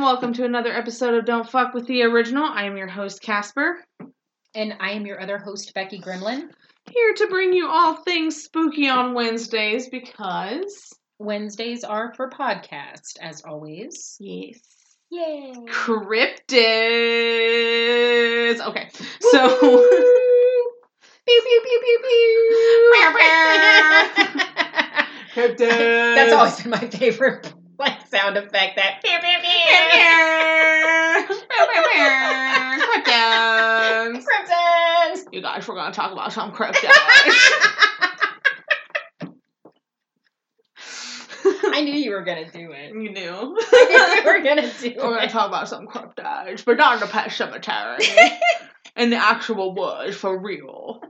And welcome to another episode of Don't Fuck with the Original. I am your host, Casper, And I am your other host, Becky Gremlin. here to bring you all things spooky on Wednesdays because. Wednesdays are for podcast, as always. Yes. Yay! Cryptids. Okay, so. pew pew pew pew pew. Cryptids. That's always been my favorite like sound effect. That pew pew Cryptids. pew. Crimsons. You guys, we're gonna talk about some cryptids. I knew you were gonna do it. you knew. I knew you were gonna do it. We're gonna talk about some cryptids, but not in the pet cemetery. in the actual woods, for real.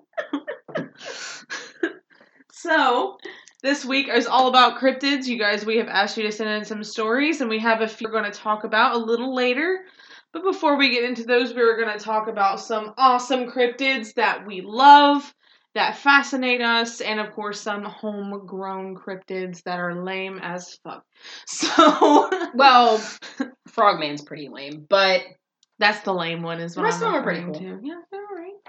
so, this week is all about cryptids. You guys, we have asked you to send in some stories, and we have a few we're going to talk about a little later. But before we get into those, we were going to talk about some awesome cryptids that we love, that fascinate us, and of course, some homegrown cryptids that are lame as fuck. So, Well, Frogman's pretty lame, but that's the lame one, is The what rest I'm of them are pretty cool. to. Yeah, they're.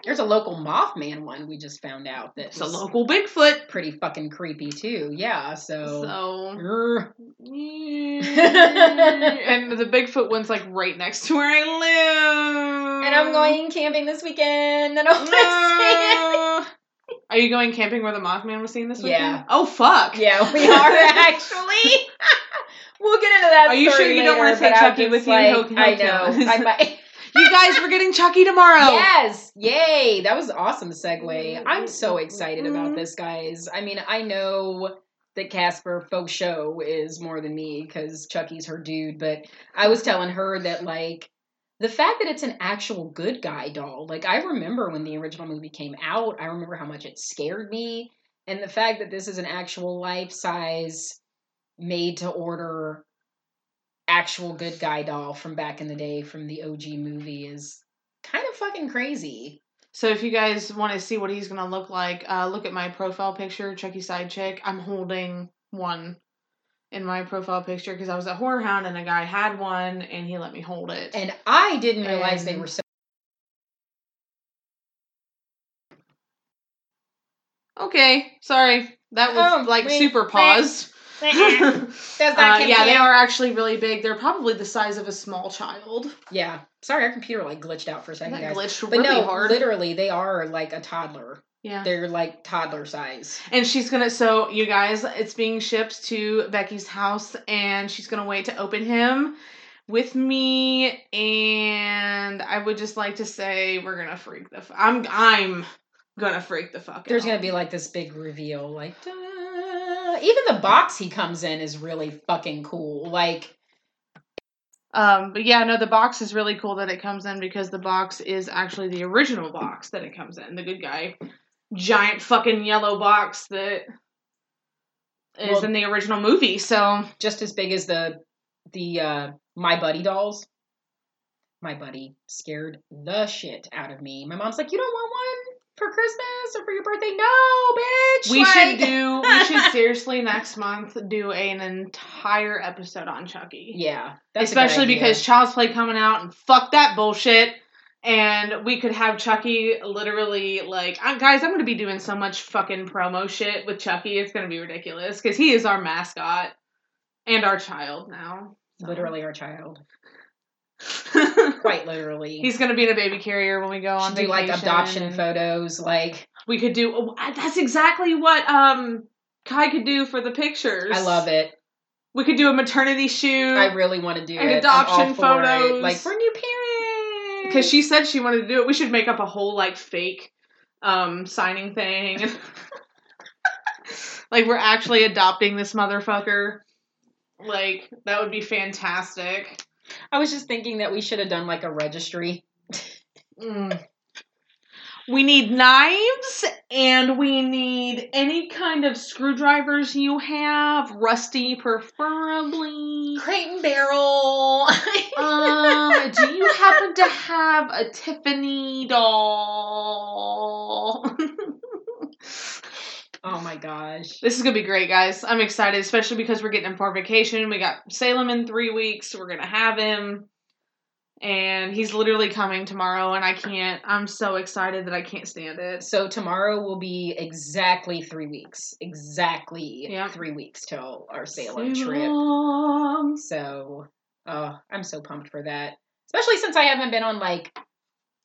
There's a local Mothman one we just found out that It's a local Bigfoot. pretty fucking creepy too. Yeah, so. So, and the Bigfoot one's like right next to where I live. And I'm going camping this weekend. And I don't want to see it. No. Are you going camping where the Mothman was seen this weekend? Yeah. Oh fuck. Yeah, we are actually. we'll get into that. Are you sure you don't wanna take Chucky with you? Like, He'll- he'll I know. I might. You guys, we're getting Chucky tomorrow. Yes, yay! That was awesome segue. I'm so excited Mhm. about this, guys. I mean, I know that Casper faux show is more than me because Chucky's her dude, but I was telling her that like the fact that it's an actual good guy doll. Like I remember when the original movie came out, I remember how much it scared me, and the fact that this is an actual life size, made to order. Actual good guy doll from back in the day from the OG movie is kind of fucking crazy. So if you guys want to see what he's gonna look like, uh, look at my profile picture, Chucky Side Chick. I'm holding one in my profile picture because I was at HorrorHound and a guy had one and he let me hold it. And I didn't realize they were so. okay, sorry, that was Oh, like wait, super pause. That's Uh, not yeah, they are actually really big. They're probably the size of a small child. Yeah. Sorry, our computer like glitched out for a second, That guys. glitched But really no, hard. literally, they are like a toddler. Yeah. They're like toddler size. And she's gonna so you guys, it's being shipped to Becky's house and she's gonna wait to open him with me and I would just like to say we're gonna freak the f- I'm I'm gonna freak the fuck There's out. gonna be like this big reveal, like. "Da." Even the box he comes in is really fucking cool. Like, Um, but yeah, no, the box is really cool that it comes in because the box is actually the original box that it comes in. The good guy, giant fucking yellow box that is Well- in the original movie. So just as big as the the uh my buddy dolls. My buddy scared the shit out of me. My mom's like, "You don't want one for Christmas or for your birthday?" No, bitch. we Like- should do. We should seriously next month do an entire episode on Chucky. Yeah, that's a good Especially because Child's Play coming out and fuck that bullshit. And we could have Chucky literally like, guys, I'm gonna be doing so much fucking promo shit with Chucky. It's gonna be ridiculous because he is our mascot and our child now. So. literally our child, quite literally. He's gonna be in a baby carrier when we go on do like adoption and photos, like We could do. oh, That's exactly what um Kai could do for the pictures. I love it. We could do a maternity shoot. I really want to do And it. I'm all adoption for it. photos. like for new parents. because she said she wanted to do it. We should make up a whole like fake um signing thing. like we're actually adopting this motherfucker. Like that would be fantastic. I was just thinking that we should have done like a registry. Mm. We need knives and we need any kind of screwdrivers you have, rusty preferably. Crate and barrel. Um, do you happen to have a Tiffany doll? Oh my gosh. This is gonna be great, guys. I'm excited, especially because we're getting him for vacation. We got Salem in three weeks. We're gonna have him, and he's literally coming tomorrow. And I can't. I'm so excited that I can't stand it. So tomorrow will be exactly three weeks. Exactly Yeah. three weeks till our Salem trip. So, oh, I'm so pumped for that. Especially since I haven't been on like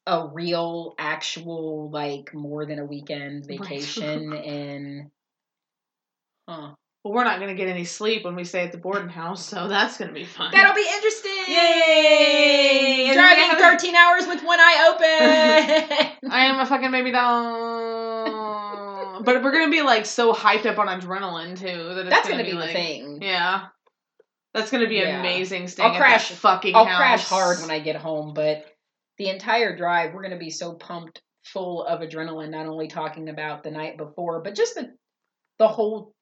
a real, actual, like more than a weekend vacation in. Huh. Well, we're not gonna get any sleep when we stay at the boarding house, so that's gonna be fun. That'll be interesting. Yay! Driving we have- 13 hours with one eye open. I am a fucking baby doll. but we're gonna be like so hyped up on adrenaline too that it's That's gonna, gonna be the thing. Yeah. That's gonna be Yeah. amazing staying I'll crash- fucking I'll house. crash hard when I get home, but the entire drive, we're going to be so pumped, full of adrenaline. Not only talking about the night before, but just the the whole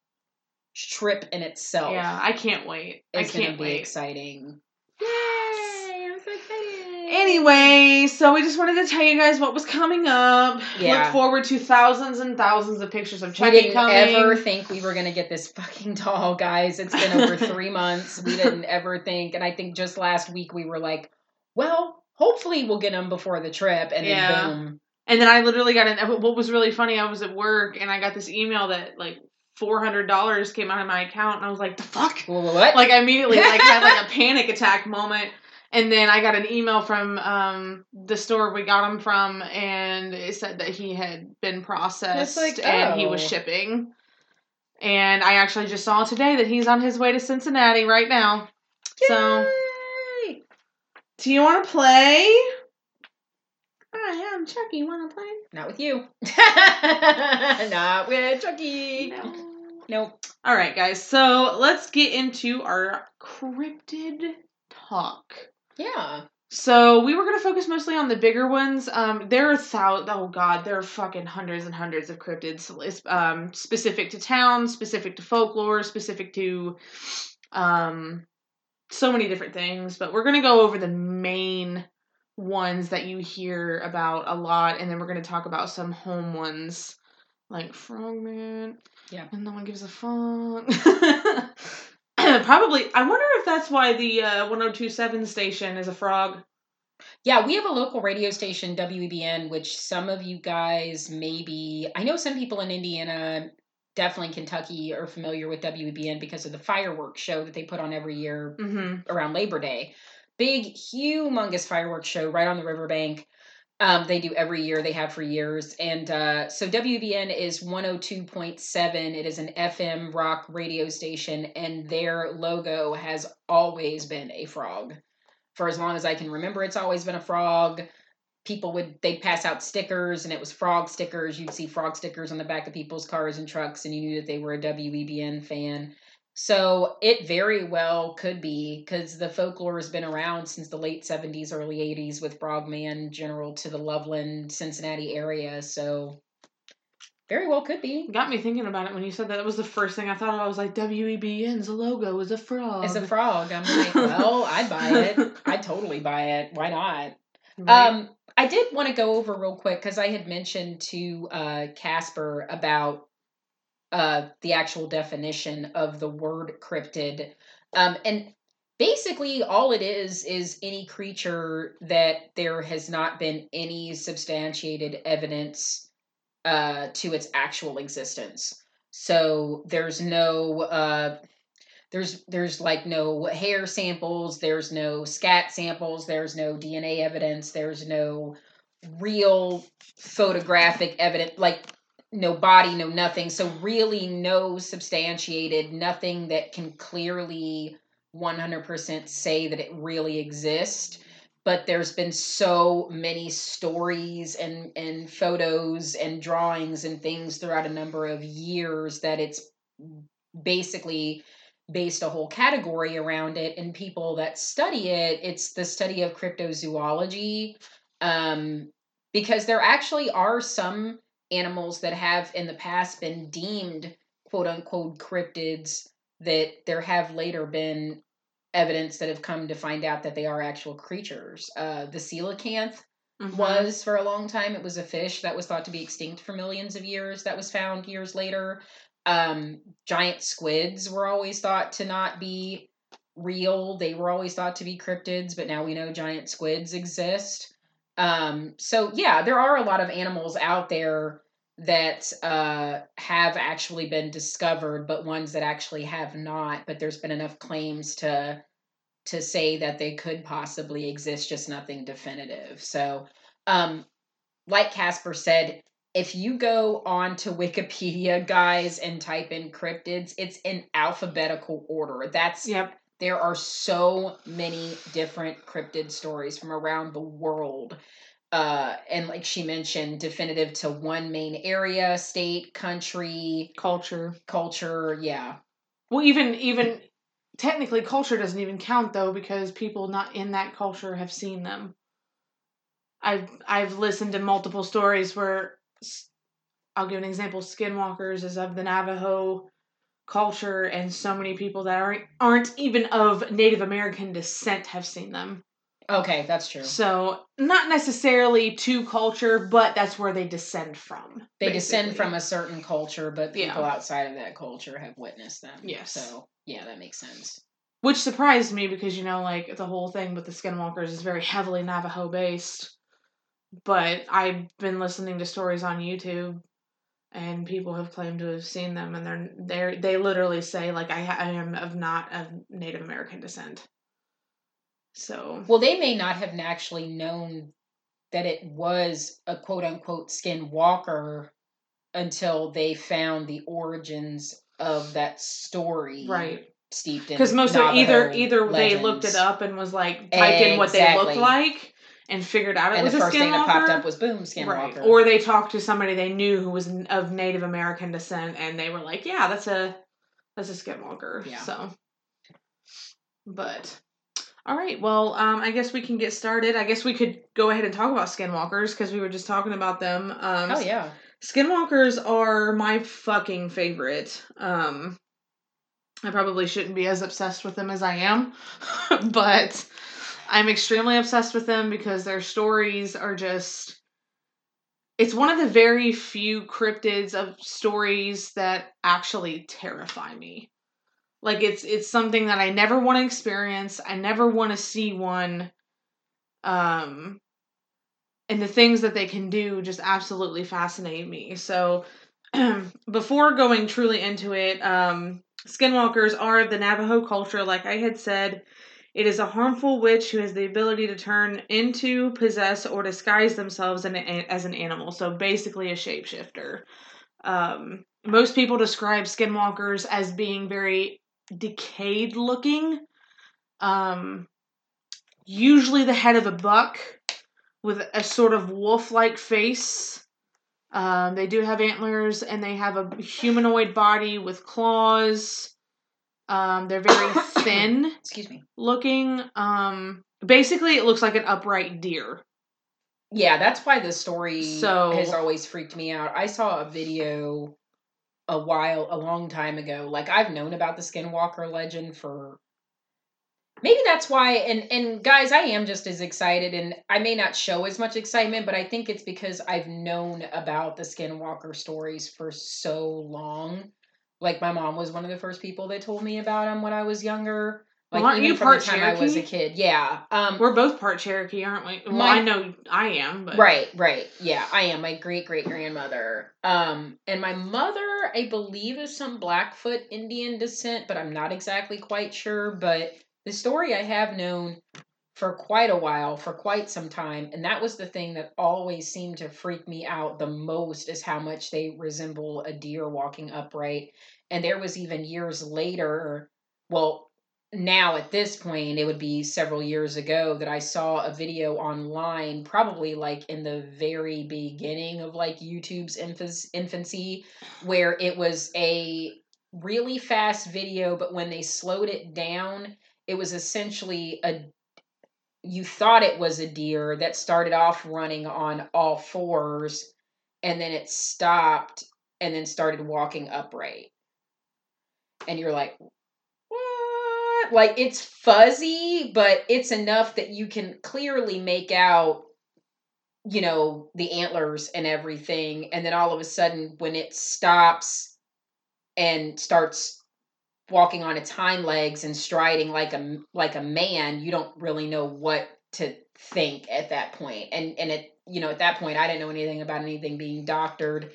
trip in itself. Yeah, I can't wait. I is going can't to be wait. exciting. Yay! I'm so excited. Anyway, so we just wanted to tell you guys what was coming up. Yeah. Look forward to thousands and thousands of pictures of we Chucky didn't coming. ever think we were going to get this fucking doll, guys. It's been over three months. We didn't ever think, and I think just last week we were like, well, hopefully we'll get them before the trip, and Yeah. then boom. And then I literally got an. What was really funny, I was at work and I got this email that like four hundred dollars came out of my account, and I was like, "The fuck!" What? Like I immediately like had like a panic attack moment. And then I got an email from um, the store we got him from, and it said that he had been processed like, and he was oh. shipping. And I actually just saw today that he's on his way to Cincinnati right now. So, Yay! Do you want to play? I am Chucky. Want to play? Not with you. Not with Chucky. No. Nope. All right, guys. So let's get into our cryptid talk. Yeah. So we were going to focus mostly on the bigger ones. Um, there are thou oh god, there are fucking hundreds and hundreds of cryptids. Um, specific to towns, specific to folklore, specific to um, so many different things. But we're going to go over the main ones that you hear about a lot, and then we're going to talk about some home ones like Frogman. Yeah. and no one gives a fuck. Probably, I wonder if that's why the uh, 1027 station is a frog. Yeah, we have a local radio station, WEBN, which some of you guys maybe. I know some people in Indiana, definitely Kentucky, are familiar with WEBN because of the fireworks show that they put on every year Mm-hmm. around Labor Day. Big, humongous fireworks show right on the riverbank. Um, they do every year. They have for years. And uh, so WBN is 102.7. It is an FM rock radio station, and their logo has always been a frog. For as long as I can remember, it's always been a frog. People would they pass out stickers, and it was frog stickers. You'd see frog stickers on the back of people's cars and trucks, and you knew that they were a WEBN fan. So it very well could be because the folklore has been around since the late 70s, early 80s with Frogman general to the Loveland, Cincinnati area. So very well could be. Got me thinking about it when you said that. That was the first thing I thought of. I was like, WEBN's logo is a frog. It's a frog. I'm like, well, I'd buy it. I'd totally buy it. Why not? Right? Um, I did want to go over real quick because I had mentioned to uh, Casper about uh, the actual definition of the word cryptid. Um, and basically, all it is is any creature that there has not been any substantiated evidence uh, to its actual existence. So there's no. There's there's like no hair samples there's no scat samples there's no dna evidence there's no real photographic evidence like no body no nothing. So really no substantiated nothing that can clearly 100% say that it really exists. But there's been so many stories and and photos and drawings and things throughout a number of years that it's basically based a whole category around it and people that study it it's the study of cryptozoology um, because there actually are some animals that have in the past been deemed quote unquote cryptids that there have later been evidence that have come to find out that they are actual creatures uh, the coelacanth Mhm. was for a long time. It was a fish that was thought to be extinct for millions of years that was found years later. Um, giant squids were always thought to not be real. They were always thought to be cryptids, but now we know giant squids exist. Um, so yeah, there are a lot of animals out there that uh, have actually been discovered, but ones that actually have not. But there's been enough claims to to say that they could possibly exist, just nothing definitive. So, um, like Casper said, if you go on to Wikipedia, guys, and type in cryptids, it's in alphabetical order. That's Yep. there are so many different cryptid stories from around the world. Uh, and like she mentioned, definitive to one main area, state, country, Culture. culture. Yeah. Well, even even technically, culture doesn't even count though because people not in that culture have seen them. I've I've listened to multiple stories where I'll give an example. Skinwalkers is of the Navajo culture, and so many people that aren't aren't even of Native American descent have seen them. Okay, that's true. So not necessarily to culture, but that's where they descend from. They descend from a certain culture, but Yeah. people outside of that culture have witnessed them. Yes. So yeah, that makes sense. which surprised me because you know like the whole thing with the skinwalkers is very heavily navajo based but i've been listening to stories on youtube and people have claimed to have seen them and they're they're they literally say like i, ha- I am of not of native american descent so Well, they may not have actually known that it was a quote unquote skinwalker until they found the origins of that story. right Steeped in because most of either Navajo either they looked it up and was like typed in what they Exactly. looked like and figured out it and was the a first thing that popped up was boom, Right. skinwalker. Or they talked to somebody they knew who was of Native American descent, and they were like, "Yeah, that's a that's a skinwalker." Yeah. So, but all right, well, um, I guess we can get started. I guess we could go ahead and talk about skinwalkers because we were just talking about them. Um, oh yeah. Skinwalkers are my fucking favorite. Um, I probably shouldn't be as obsessed with them as I am, but I'm extremely obsessed with them because their stories are just. It's one of the very few cryptids of stories that actually terrify me. Like it's it's something that I never want to experience. I never want to see one. Um, and the things that they can do just absolutely fascinate me. So, before going truly into it, um, skinwalkers are of the Navajo culture, like I had said. It is a harmful witch who has the ability to turn into, possess, or disguise themselves as an animal. So basically, a shapeshifter. Um, most people describe skinwalkers as being very decayed looking. Um, usually, the head of a buck with a sort of wolf like face. Um, they do have antlers and they have a humanoid body with claws. Um, they're very thin Excuse me. looking. Um, basically, it looks like an upright deer. Yeah, that's why the story So- has always freaked me out. I saw a video a while, a long time ago. Like I've known about the Skinwalker legend for maybe that's why. And and guys, I am just as excited, and I may not show as much excitement, but I think it's because I've known about the Skinwalker stories for so long. Like my mom was one of the first people that told me about them when I was younger. Like Well, aren't you part the time I was a Cherokee? kid. Yeah. Um, We're both part Cherokee, aren't we? Well, My- I know I am, but Right, right. Yeah, I am my great great grandmother. Um and my mother, I believe is some Blackfoot Indian descent, but I'm not exactly quite sure, but the story I have known for quite a while, for quite some time, and that was the thing that always seemed to freak me out the most is how much they resemble a deer walking upright. And there was even years later, well, now at this point it would be several years ago that i saw a video online probably like in the very beginning of like youtube's infancy where it was a really fast video but when they slowed it down it was essentially a you thought it was a deer that started off running on all fours and then it stopped and then started walking upright and you're like what? Like it's fuzzy, but it's enough that you can clearly make out you know, the antlers and everything. And then all of a sudden, when it stops and starts walking on its hind legs and striding like a like a man, you don't really know what to think at that point. And and it you know at that point I didn't know anything about anything being doctored.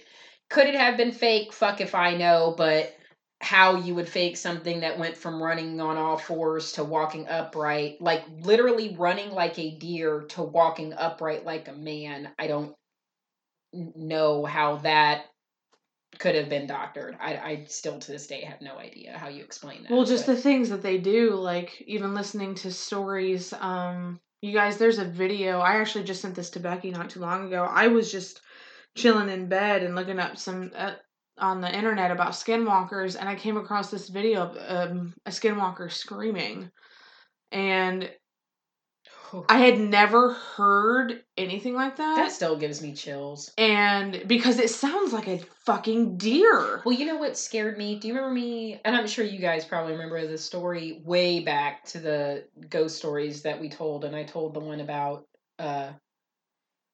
Could it have been fake? Fuck if I know, but how you would fake something that went from running on all fours to walking upright, like literally running like a deer to walking upright like a man. I don't know how that could have been doctored. I, I still to this day have no idea how you explain that. Well, just but- the things that they do, like even listening to stories. Um, you guys, there's a video. I actually just sent this to Becky not too long ago. I was just chilling in bed and looking up some uh, on the internet about skinwalkers, and I came across this video of um, a skinwalker screaming, and I had never heard anything like that. that still gives me chills. and because it sounds like a fucking deer. Well, you know what scared me? Do you remember me? And I'm sure you guys probably remember the story way back to the ghost stories that we told, and I told the one about. uh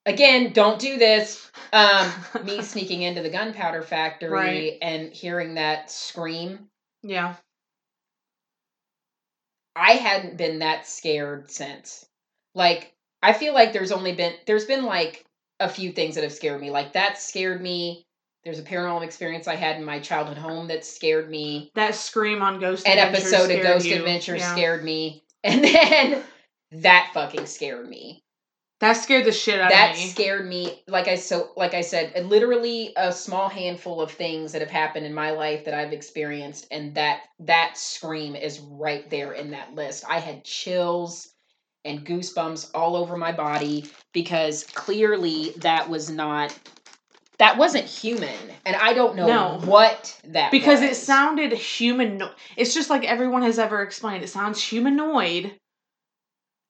Again, don't do this. Um, me sneaking into the gunpowder factory Right. and hearing that scream. yeah. I hadn't been that scared since. Like, I feel like there's only been there's been like a few things that have scared me. Like that scared me. There's a paranormal experience I had in my childhood home that scared me. That scream on Ghost An episode of Ghost you. Adventure Yeah. scared me. And then that fucking scared me. That scared the shit out That of me. That scared me. Like I so like I said, literally a small handful of things that have happened in my life that I've experienced, and that that scream is right there in that list. I had chills and goosebumps all over my body because clearly that was not that wasn't human, and I don't know No. what that because it sounded human. It's just like everyone has ever explained. It sounds humanoid,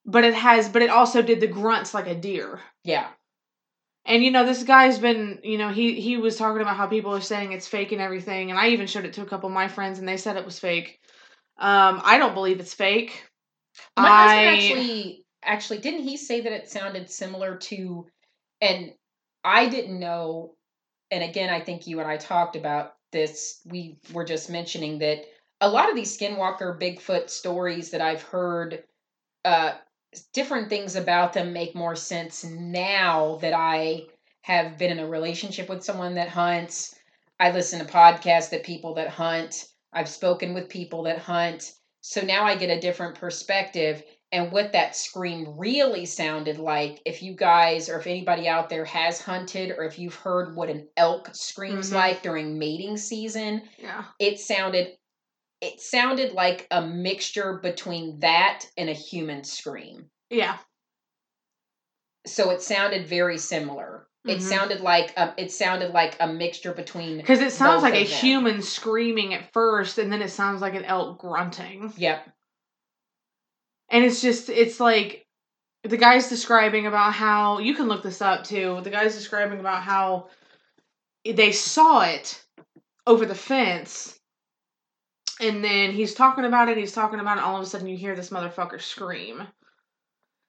but it has, but it also did the grunts like a deer. yeah. And you know, this guy's been, you know, he he was talking about how people are saying it's fake and everything, and I even showed it to a couple of my friends, and they said it was fake. Um, I don't believe it's fake. My I husband actually actually didn't he say that it sounded similar to and I didn't know and again I think you and I talked about this we were just mentioning that a lot of these skinwalker bigfoot stories that I've heard uh different things about them make more sense now that I have been in a relationship with someone that hunts I listen to podcasts that people that hunt I've spoken with people that hunt so now I get a different perspective and what that scream really sounded like. If you guys or if anybody out there has hunted or if you've heard what an elk screams Mhm. like during mating season, yeah, it sounded it sounded like a mixture between that and a human scream. yeah, So it sounded very similar. It Mhm. sounded like a, it sounded like a mixture between because it sounds like a them. human screaming at first, and then it sounds like an elk grunting. Yep. and it's just it's like the guy's describing about how you can look this up too the guy's describing about how they saw it over the fence and then he's talking about it he's talking about it all of a sudden you hear this motherfucker scream.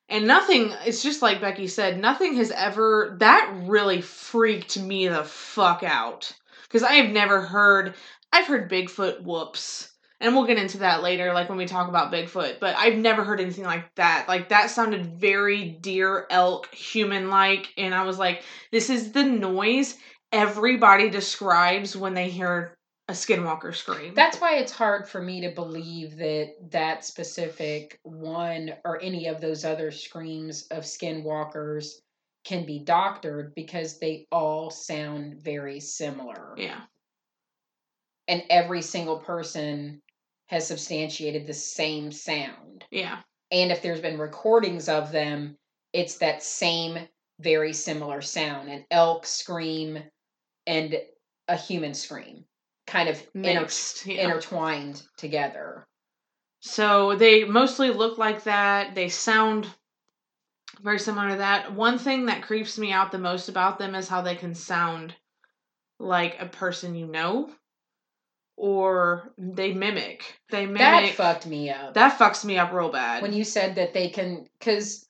And nothing it's just like becky said nothing has ever that really freaked me the fuck out. Because i have never heard i've heard bigfoot whoops. And we'll get into that later like when we talk about bigfoot but i've never heard anything like that. Like that sounded very deer elk human like and i was like this is the noise everybody describes when they hear a skinwalker scream That's why it's hard for me to believe that that specific one or any of those other screams of skinwalkers can be doctored because they all sound very similar. yeah And every single person has substantiated the same sound. yeah And if there's been recordings of them, it's that same very similar sound an elk scream and a human scream kind of inter- mixed yeah. intertwined together. So they mostly look like that. They sound very similar to that. One thing that creeps me out the most about them is how they can sound like a person you know or they mimic. They mimic. That fucked me up. that fucks me up real bad. when you said that they can, because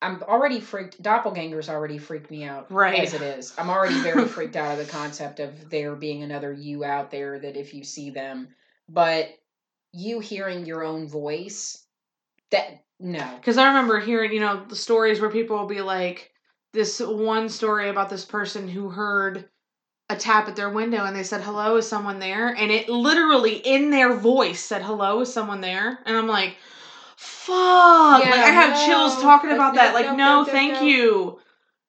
I'm already freaked. Doppelgangers already freaked me out, Right. As it is, I'm already very freaked out of the concept of there being another you out there. That if you see them, but you hearing your own voice, that no, Because I remember hearing, you know, the stories where people will be like, this one story about this person who heard a tap at their window and they said, hello, is someone there? And it literally in their voice said, hello, is someone there? And I'm like, fuck. like, I have chills talking about no, that. Like, no, no, no, no, thank no. you.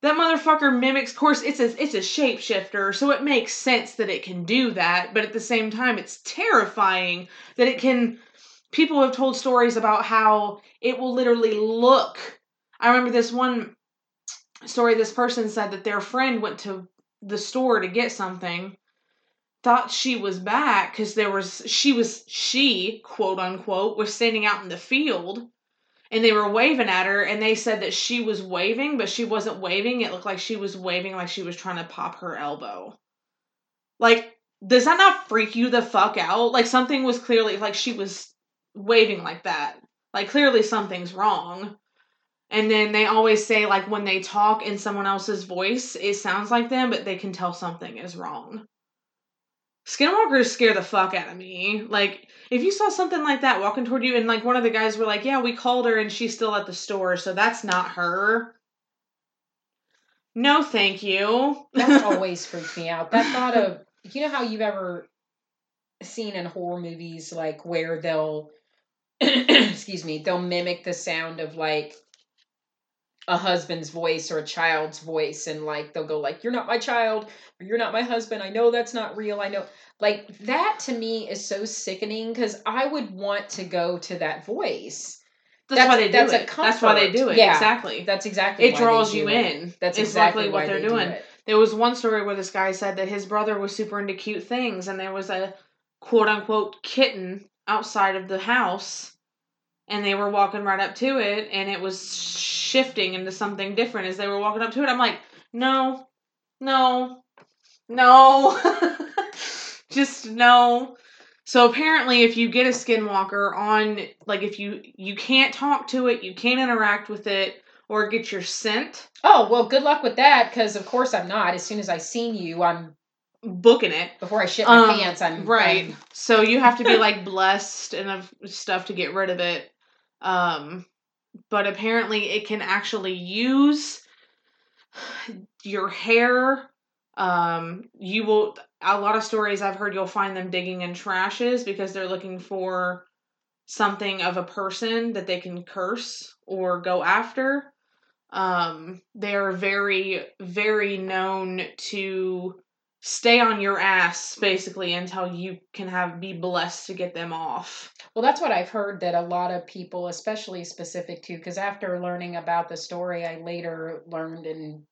That motherfucker mimics, of course, it's a, it's a shapeshifter, so it makes sense that it can do that, but at the same time, it's terrifying that it can. People have told stories about how it will literally look. I remember this one story. This person said that their friend went to the store to get something, thought she was back because there was she was she quote unquote was standing out in the field, and they were waving at her, and they said that she was waving, but she wasn't waving. It looked like she was waving like she was trying to pop her elbow. Like, does that not freak you the fuck out? Like something was clearly like she was waving like that. Like clearly something's wrong. And then they always say like when they talk in someone else's voice, it sounds like them, but they can tell something is wrong. Skinwalkers scare the fuck out of me. Like if you saw something like that walking toward you and like one of the guys were like, "Yeah, we called her and she's still at the store, so that's not her." No, thank you. that's always freaked me out. That thought of you know how you've ever seen in horror movies like where they'll excuse me they'll mimic the sound of like a husband's voice or a child's voice and like they'll go like you're not my child or you're not my husband i know that's not real i know like that to me is so sickening because i would want to go to that voice That's, why they do that's it. That's why they do it. Yeah. Exactly. that's exactly It draws do you it. in. that's exactly, exactly, what they're they doing. it. There was one story where this guy said that his brother was super into cute things, and there was a quote unquote kitten outside of the house, and they were walking right up to it, and it was shifting into something different as they were walking up to it. I'm like, no, no, no, just no. So apparently, if you get a skinwalker on, like if you you can't talk to it, you can't interact with it, or get your scent, Oh well, good luck with that. Because of course I'm not. As soon as I seen you, I'm booking it. before I shit my Um, pants. I'm right. I'm- So you have to be like blessed and of stuff to get rid of it. Um, but apparently, it can actually use your hair. Um, you will. A lot of stories I've heard, you'll find them digging in trashes because they're looking for something of a person that they can curse or go after. Um, they are very, very known to stay on your ass basically until you can have be blessed to get them off. Well, that's what I've heard that a lot of people, especially specific to, because after learning about the story, I later learned and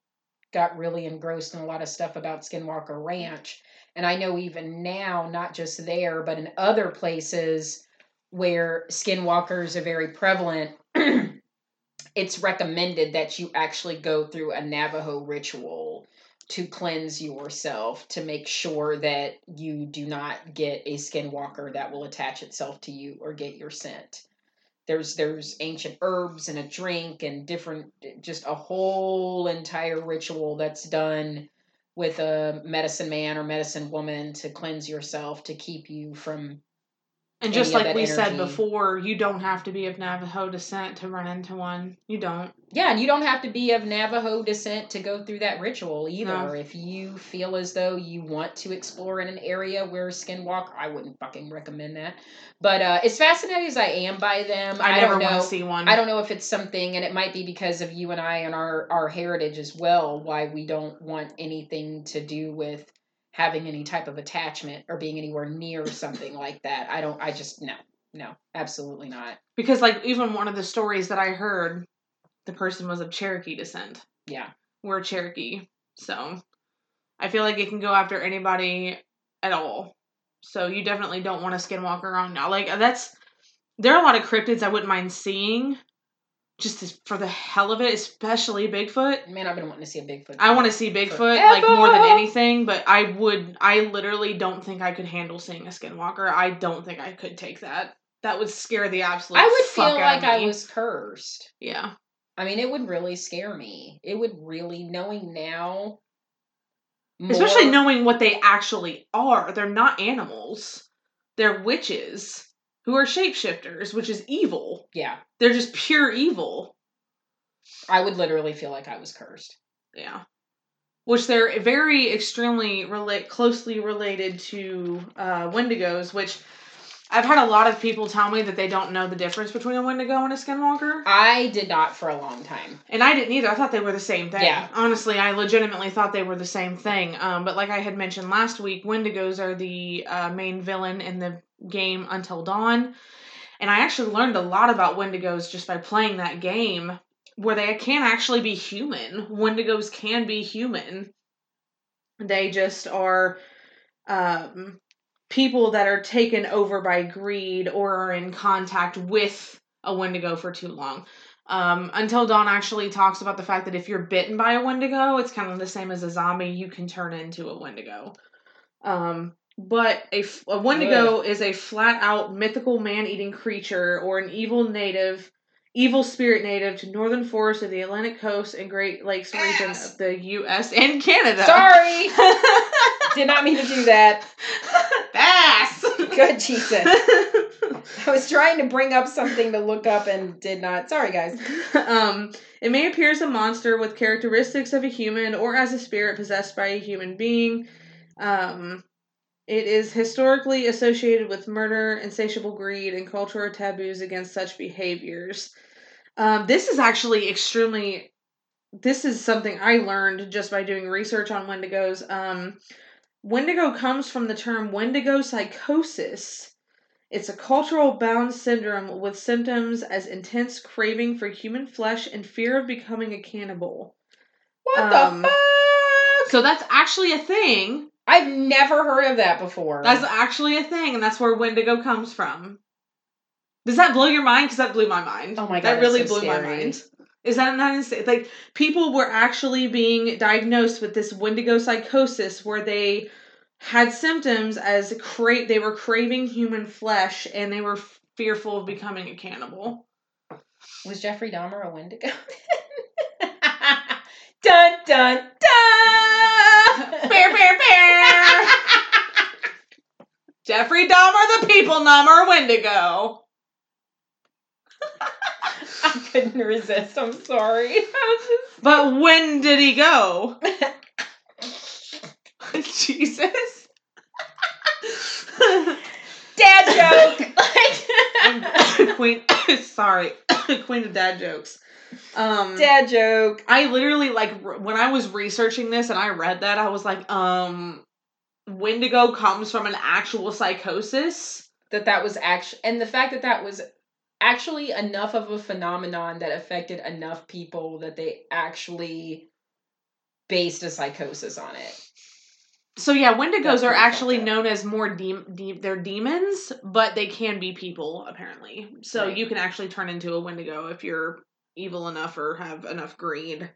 got really engrossed in a lot of stuff about Skinwalker Ranch. And I know even now, not just there, but in other places where skinwalkers are very prevalent, it's recommended that you actually go through a Navajo ritual to cleanse yourself to make sure that you do not get a skinwalker that will attach itself to you or get your scent. There's there's ancient herbs and a drink and different eh, just a whole entire ritual that's done with a medicine man or medicine woman to cleanse yourself to keep you from And just like we said before, you don't have to be of Navajo descent to run into one. You don't. Yeah, and you don't have to be of Navajo descent to go through that ritual either. No. If you feel as though you want to explore in an area where skinwalk, I wouldn't fucking recommend that. But uh, as fascinated as I am by them, I, I, never don't know. want to see one. I don't know if it's something, and it might be because of you and I and our our heritage as well, why we don't want anything to do with having any type of attachment or being anywhere near something like that. I don't. I just no, no, absolutely not. because like even one of the stories that I heard, the person was of Cherokee descent. Yeah. We're Cherokee, so I feel like it can go after anybody at all. So you definitely don't want a skinwalker on now. Like that's there are a lot of cryptids I wouldn't mind seeing, just as, for the hell of it, especially Bigfoot. Man, I've been wanting to see a Bigfoot. I want to see Bigfoot like more than anything, but I would. I literally don't think I could handle seeing a skinwalker. I don't think I could take that. That would scare the absolute. I would feel like I was cursed. Yeah. I mean, it would really scare me. It would really, knowing now. more- Especially knowing what they actually are. They're not animals. They're witches who are shapeshifters, which is evil. Yeah, They're just pure evil. I would literally feel like I was cursed. Yeah. Which they're very extremely relate closely related to uh, Wendigos, which I've had a lot of people tell me that they don't know the difference between a Wendigo and a Skinwalker. I did not for a long time. And I didn't either. I thought they were the same thing. Yeah. Honestly, I legitimately thought they were the same thing. Um, but like I had mentioned last week, Wendigos are the uh, main villain in the game Until Dawn. And I actually learned a lot about Wendigos just by playing that game, where they can actually be human. Wendigos can be human. They just are um, people that are taken over by greed or are in contact with a Wendigo for too long. Um, Until Dawn actually talks about the fact that if you're bitten by a Wendigo, it's kind of the same as a zombie. You can turn into a Wendigo. Um, but a, a Wendigo is a flat out mythical man eating creature or an evil native, evil spirit native to northern forests of the Atlantic coast and Great Lakes region Ass. of the U.S. and Canada. Sorry, did not mean to do that. Bass. Good Jesus. I was trying to bring up something to look up and did not. Sorry, guys. um, it may appear as a monster with characteristics of a human or as a spirit possessed by a human being. Um, it is historically associated with murder, insatiable greed, and cultural taboos against such behaviors. Um, this is actually extremely. This is something I learned just by doing research on Wendigos. Um, Wendigo comes from the term Wendigo psychosis. It's a cultural bound syndrome with symptoms as intense craving for human flesh and fear of becoming a cannibal. What Um, the fuck? So that's actually a thing. I've never heard of that before. That's actually a thing, and that's where Wendigo comes from. Does that blow your mind? Because that blew my mind. Oh my God, that really so blew my mind. Is that not insane? Like people were actually being diagnosed with this Wendigo psychosis, where they had symptoms as cra- they were craving human flesh and they were fearful of becoming a cannibal. Was Jeffrey Dahmer a Wendigo? dun dun dun! bear, bear, bear. Jeffrey Dahmer, the people number, Wendigo. I couldn't resist. I'm sorry. But when did he go? Jesus. dad joke. Queen, sorry, Queen of dad jokes. Um, dad joke. I literally like when I was researching this and I read that I was like, um, Wendigo comes from an actual psychosis. That that was actually, and the fact that that was actually enough of a phenomenon that affected enough people that they actually based a psychosis on it. So yeah, Wendigos That's are actually known as more de- de- they're demons, but they can be people apparently. So Right. you can actually turn into a Wendigo if you're evil enough or have enough greed.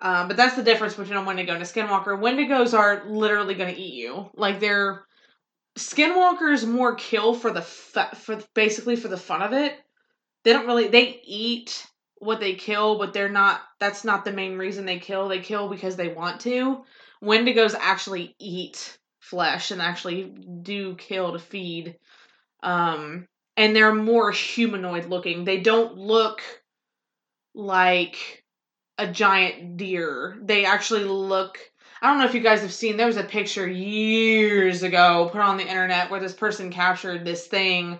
Um, but that's the difference between a Wendigo and a Skinwalker. Wendigos are literally going to eat you. Like they're Skinwalkers more kill for the for basically for the fun of it. They don't really they eat what they kill, but they're not. That's not the main reason they kill. They kill because they want to. Wendigos actually eat flesh and actually do kill to feed. Um, and they're more humanoid looking. They don't look like a giant deer. They actually look. I don't know if you guys have seen. There was a picture years ago put on the internet where this person captured this thing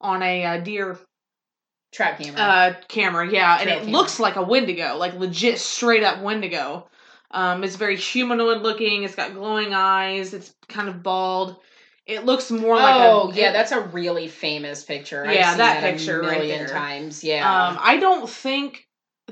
on a uh, deer Trap camera. uh, camera. Yeah, and it camera. looks like a Wendigo, like legit straight up Wendigo. Um, it's very humanoid looking. It's got glowing eyes. It's kind of bald. It looks more like a. oh yeah, it- that's a really famous picture. I've Yeah, seen that that, picture a million there. times. Yeah. Um, I don't think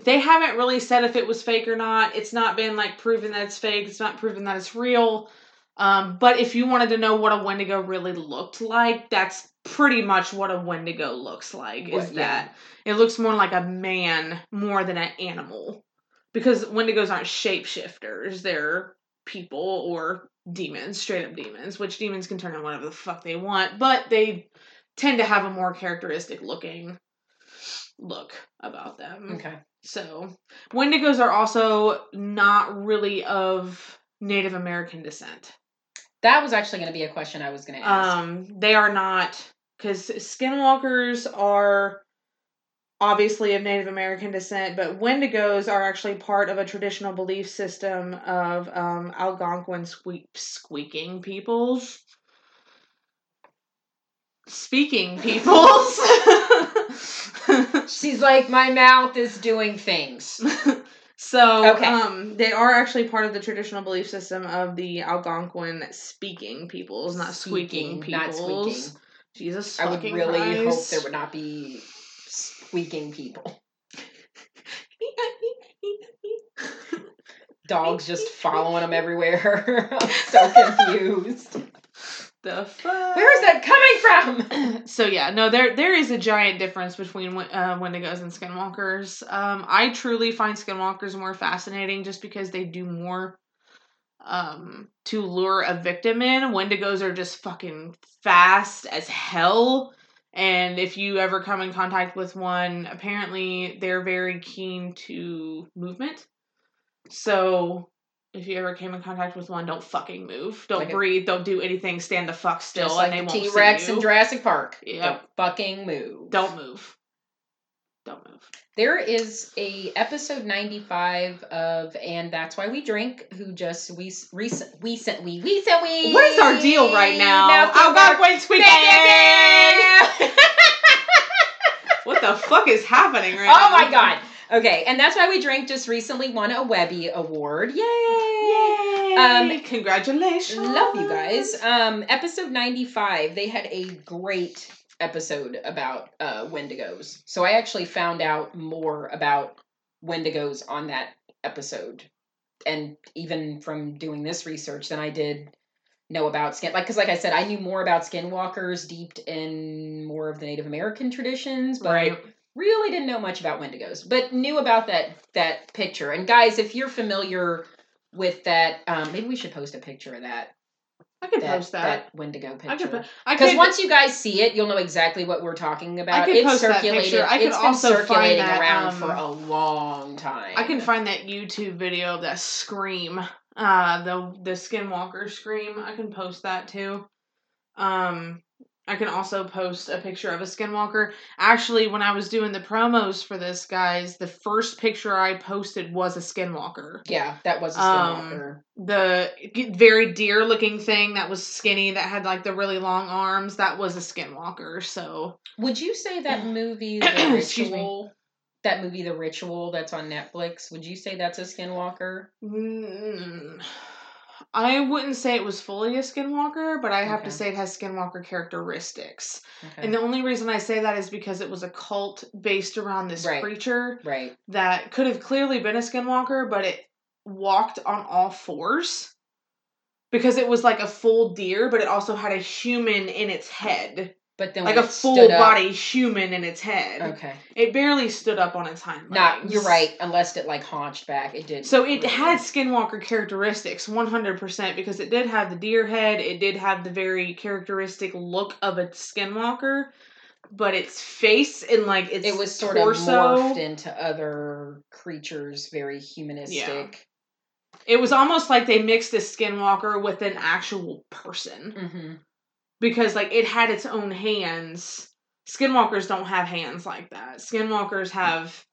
they haven't really said if it was fake or not. It's not been like proven that it's fake. It's not proven that it's real. Um, but if you wanted to know what a Wendigo really looked like, that's pretty much what a Wendigo looks like. Is What- yeah. that it looks more like a man more than an animal, because Wendigos aren't shapeshifters; they're people or demons, straight up demons. Which demons can turn into whatever the fuck they want, but they tend to have a more characteristic looking look about them. Okay. So, Wendigos are also not really of Native American descent. That was actually going to be a question I was going to ask. Um, they are not because skinwalkers are obviously of Native American descent, but Wendigos are actually part of a traditional belief system of um, Algonquin squeak- squeaking peoples. Speaking peoples. She's like, my mouth is doing things. so, Okay. um, they are actually part of the traditional belief system of the Algonquin speaking peoples, not squeaking Speaking, not peoples. squeaking. Jesus, I would really hope there would not be squeaking people. Dogs just following them everywhere. I'm so confused. the fuck? Where is that coming from? So yeah, no, there there is a giant difference between uh, Wendigos and Skinwalkers. Um, I truly find Skinwalkers more fascinating just because they do more um to lure a victim in. Wendigos are just fucking fast as hell. And if you ever come in contact with one, apparently they're very keen to movement. So if you ever came in contact with one, don't fucking move. Don't Like a- breathe. Don't do anything. Stand the fuck still, Just like and they the won't T see Rex in Jurassic Park. Yep. Don't fucking move. Don't move. Don't move. There is a episode 95 of And That's Why We Drink who just we recent we recently recently What is our deal right now? Now, oh God, wait, oh what the fuck is happening right now? Oh my god. Okay, and that's why we drink just recently won a Webby award. Yay! Yay! Um, Congratulations! Love you guys. Um, episode 95, they had a great episode about uh, Wendigos. So I actually found out more about Wendigos on that episode. And even from doing this research than I did know about skin like because like I said, I knew more about skinwalkers deep in more of the Native American traditions, but Right. really didn't know much about wendigos but knew about that that picture and guys if you're familiar with that um maybe we should post a picture of that I could that, post that. wendigo picture. I could. picture po- because once you guys see it you'll know exactly what we're talking about could it's post that circulated picture. I could it's also been circulating that, around um, for a long time I can find that YouTube video of that scream. Uh, the the Skinwalker scream. I can post that too. Um, I can also post a picture of a Skinwalker. Actually, when I was doing the promos for this, guys, the first picture I posted was a Skinwalker. yeah that was a Um, skinwalker The very deer looking thing that was skinny, that had like the really long arms, that was a Skinwalker. So would you say that movie the ritual that movie the ritual that's on netflix would you say that's a skinwalker Mm, I wouldn't say it was fully a skinwalker, but I have Okay. to say it has skinwalker characteristics. okay And the only reason I say that is because it was a cult based around this Right. creature right that could have clearly been a skinwalker, but it walked on all fours. Because it was like a full deer, but it also had a human in its head. But then Like a full stood up- body human in its head. okay It barely stood up on its hind legs. Not you're right, unless it like haunched back. It did. So it really. had skinwalker characteristics 100% because it did have the deer head, it did have the very characteristic look of a skinwalker, but its face and like its It was sort torso, of morphed into other creatures, very humanistic. Yeah. it was almost like they mixed a skinwalker with an actual person Mm-hmm. Because like it had its own hands. Skinwalkers don't have hands like that. Skinwalkers have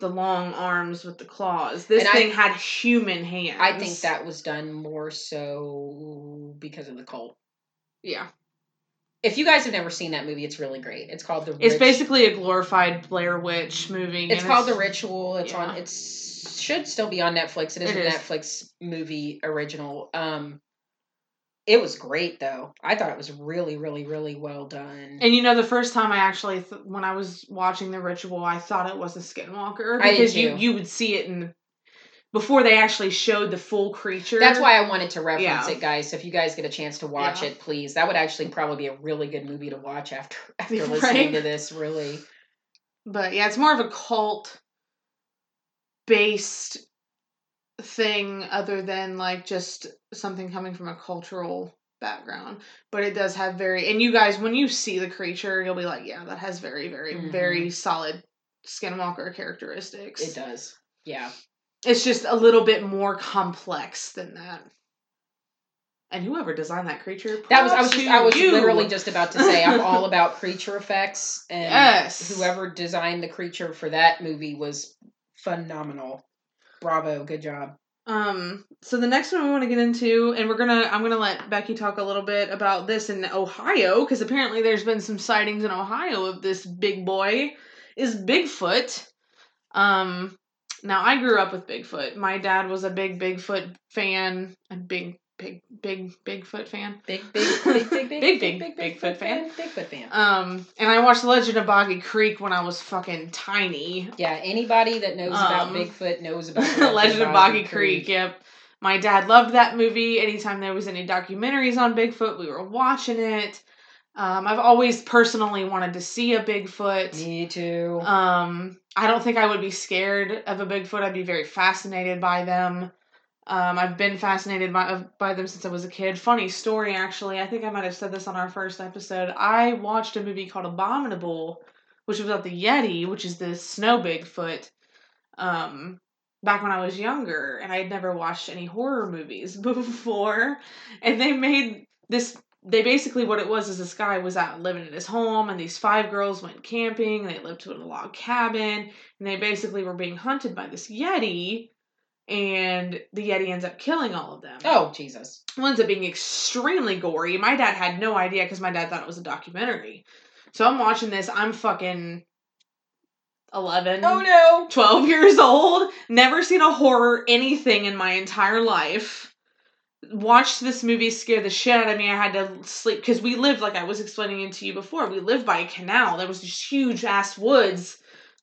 the long arms with the claws. This And I- thing had human hands. I think that was done more so because of the cult. yeah. If you guys have never seen that movie, it's really great. It's called the. It's Rit- basically a glorified Blair Witch movie. It's called the Ritual. It's yeah. on. It's should still be on Netflix. It is It a is. Netflix movie original. Um, it was great though. I thought it was really, really, really well done. And you know, the first time I actually, th- when I was watching the ritual, I thought it was a skinwalker because you you would see it in before they actually showed the full creature. That's why I wanted to reference Yeah. it, guys. So if you guys get a chance to watch Yeah. it, please. That would actually probably be a really good movie to watch after after Right. listening to this. Really, But yeah, it's more of a cult based thing other than like just something coming from a cultural background. But it does have very and you guys when you see the creature, you'll be like, yeah, that has very, very, Mhm. very solid Skinwalker characteristics. It does. Yeah. It's just a little bit more complex than that. And whoever designed that creature, That was I was just I was you. literally just about to say I'm all about creature effects and Yes. whoever designed the creature for that movie was phenomenal. Bravo, good job. Um, so the next one we want to get into, and we're gonna, I'm gonna let Becky talk a little bit about this in Ohio, because apparently there's been some sightings in Ohio of this big boy, is Bigfoot. Um, now I grew up with Bigfoot. My dad was a big Bigfoot fan, a big, big, big Bigfoot fan. Big big big big Big, big Bigfoot fan. Bigfoot fan. Um, and I watched Legend of Boggy Creek when I was fucking tiny. Yeah, anybody that knows about Um, Bigfoot knows about the Legend of Boggy Creek. Yep. My dad loved that movie. Anytime there was any documentaries on Bigfoot, we were watching it. Um, I've always personally wanted to see a Bigfoot. Me too. Um, I don't think I would be scared of a Bigfoot. I'd be very fascinated by them. Um, I've been fascinated by by them since I was a kid. Funny story, actually. I think I might have said this on our first episode. I watched a movie called Abominable, which was about the Yeti, which is the snow Bigfoot. Um, back when I was younger, and I had never watched any horror movies before, and they made this. They basically what it was is this guy was out living in his home, and these five girls went camping. They lived in a log cabin, and they basically were being hunted by this Yeti, and the Yeti ends up killing all of them. oh Jesus. It ends up being extremely gory. My dad had no idea because my dad thought it was a documentary. So I'm watching this. I'm fucking 11, Oh no. 12 years old. Never seen a horror anything in my entire life. Watched this movie scare the shit out of me. I had to sleep because we lived, like I was explaining it to you before, we lived by a canal. There was just huge ass woods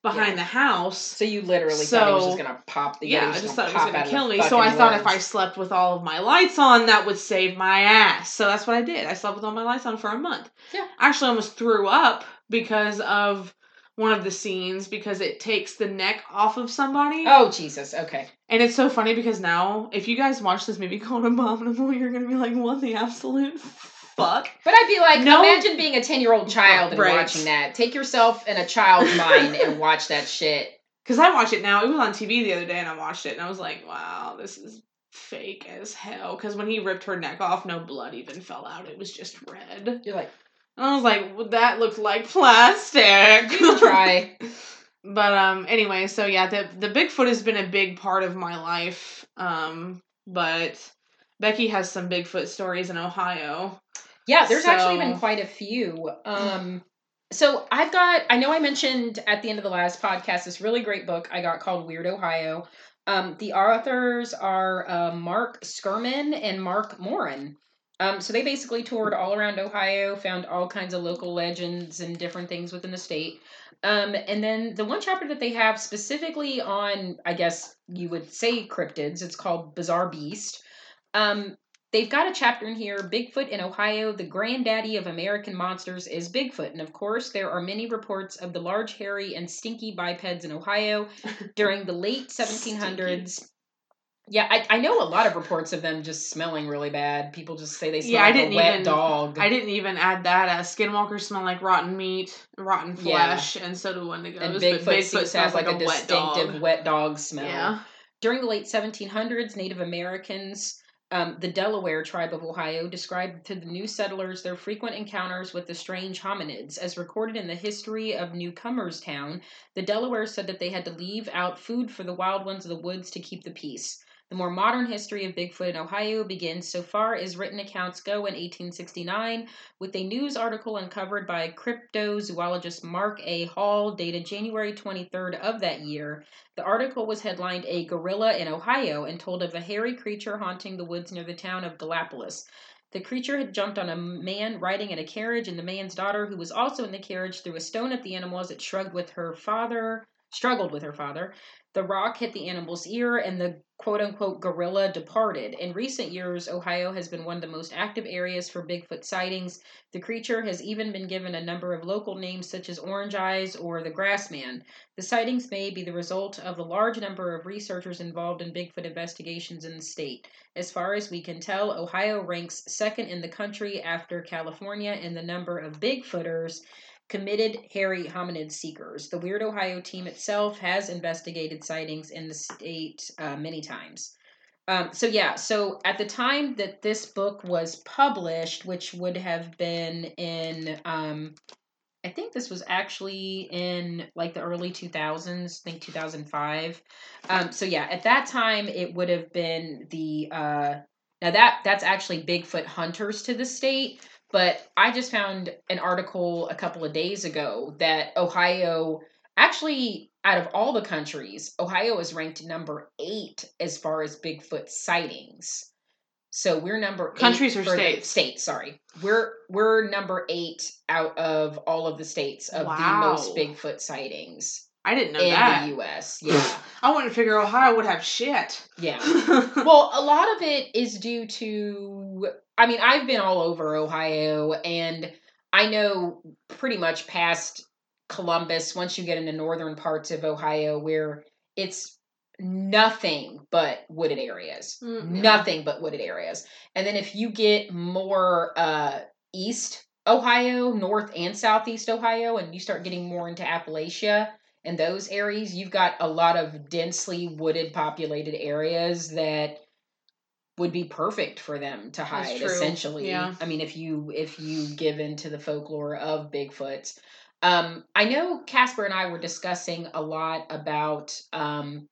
behind Yeah. the house. So you literally thought he was just gonna pop the Yeah, I just thought it was gonna kill me. So I thought if I slept with all of my lights on, that would save my ass. So that's what I did. I slept with all my lights on for a month. Yeah. I actually almost threw up because of one of the scenes because it takes the neck off of somebody. Oh Jesus. Okay. And it's so funny because now, if you guys watch this movie called Abominable, you're gonna be like, what the absolute fuck? But I'd be like, No- imagine being a ten year old child and Right. watching that. Take yourself in a child's mind and watch that shit. Because I watch it now. It was on TV the other day and I watched it and I was like, wow, this is fake as hell. Because when he ripped her neck off, no blood even fell out. It was just red. You're like, And I was like, well, that looked like plastic. you try. but um, anyway, so yeah, the the Bigfoot has been a big part of my life. Um, but Becky has some Bigfoot stories in Ohio. Yeah, there's actually been quite a few. Um, so I've got, I know I mentioned at the end of the last podcast this really great book I got called Weird Ohio. Um, the authors are uh, Mark Sceurman and Mark Moran. Um, so they basically toured all around Ohio, found all kinds of local legends and different things within the state. Um, and then the one chapter that they have specifically on, I guess you would say cryptids, it's called Bizarre Beast. Um, they've got a chapter in here Bigfoot in Ohio, the granddaddy of American monsters is Bigfoot. And of course, there are many reports of the large, hairy, and stinky bipeds in Ohio during the late 1700s. Yeah, I, I know a lot of reports of them just smelling really bad. People just say they smell Yeah, I like didn't a wet even- dog. I didn't even add that. Uh, skinwalkers smell like rotten meat, rotten Yeah. flesh, and so do wendigos. and but Bigfoot, smells like, a wet distinctive dog. wet dog smell. Yeah. During the late 1700s, Native Americans, um, the Delaware tribe of Ohio, described to the new settlers their frequent encounters with the strange hominids. As recorded in the history of Newcomerstown, the Delaware said that they had to leave out food for the wild ones of the woods to keep the peace. The more modern history of Bigfoot in Ohio begins so far as written accounts go in 1869 with a news article uncovered by cryptozoologist Mark A. Hall dated January 23rd of that year. The article was headlined A Gorilla in Ohio and told of a hairy creature haunting the woods near the town of Gallipolis. The creature had jumped on a man riding in a carriage, and the man's daughter, who was also in the carriage, threw a stone at the animal as it shrugged with her father, struggled with her father. The rock hit the animal's ear, and the quote unquote gorilla departed. In recent years, Ohio has been one of the most active areas for Bigfoot sightings. The creature has even been given a number of local names such as Orange Eyes or the Grassman. The sightings may be the result of the large number of researchers involved in Bigfoot investigations in the state. As far as we can tell, Ohio ranks second in the country after California in the number of Bigfooters. Committed hairy hominid seekers. The Weird Ohio team itself has investigated sightings in the state uh, many times. Um, so yeah, so at the time that this book was published, which would have been in, um, I think this was actually in like the early 2000s, I think 2005. Um, so yeah, at that time it would have been the uh, now that that's actually Bigfoot hunters to the state. But I just found an article a couple of days ago that Ohio actually out of all the countries, Ohio is ranked number eight as far as Bigfoot sightings. So we're number countries or states. States, sorry. We're we're number eight out of all of the states of wow. the most Bigfoot sightings. I didn't know in that. the U.S. Yeah, I wouldn't figure Ohio would have shit. Yeah. well, a lot of it is due to. I mean, I've been all over Ohio, and I know pretty much past Columbus, once you get into northern parts of Ohio where it's nothing but wooded areas. Mm-hmm. Nothing but wooded areas. And then if you get more uh, east Ohio, north and southeast Ohio, and you start getting more into Appalachia and those areas, you've got a lot of densely wooded populated areas that would be perfect for them to hide essentially. Yeah. i mean if you if you give into the folklore of bigfoots um, I know Casper and I were discussing a lot about um,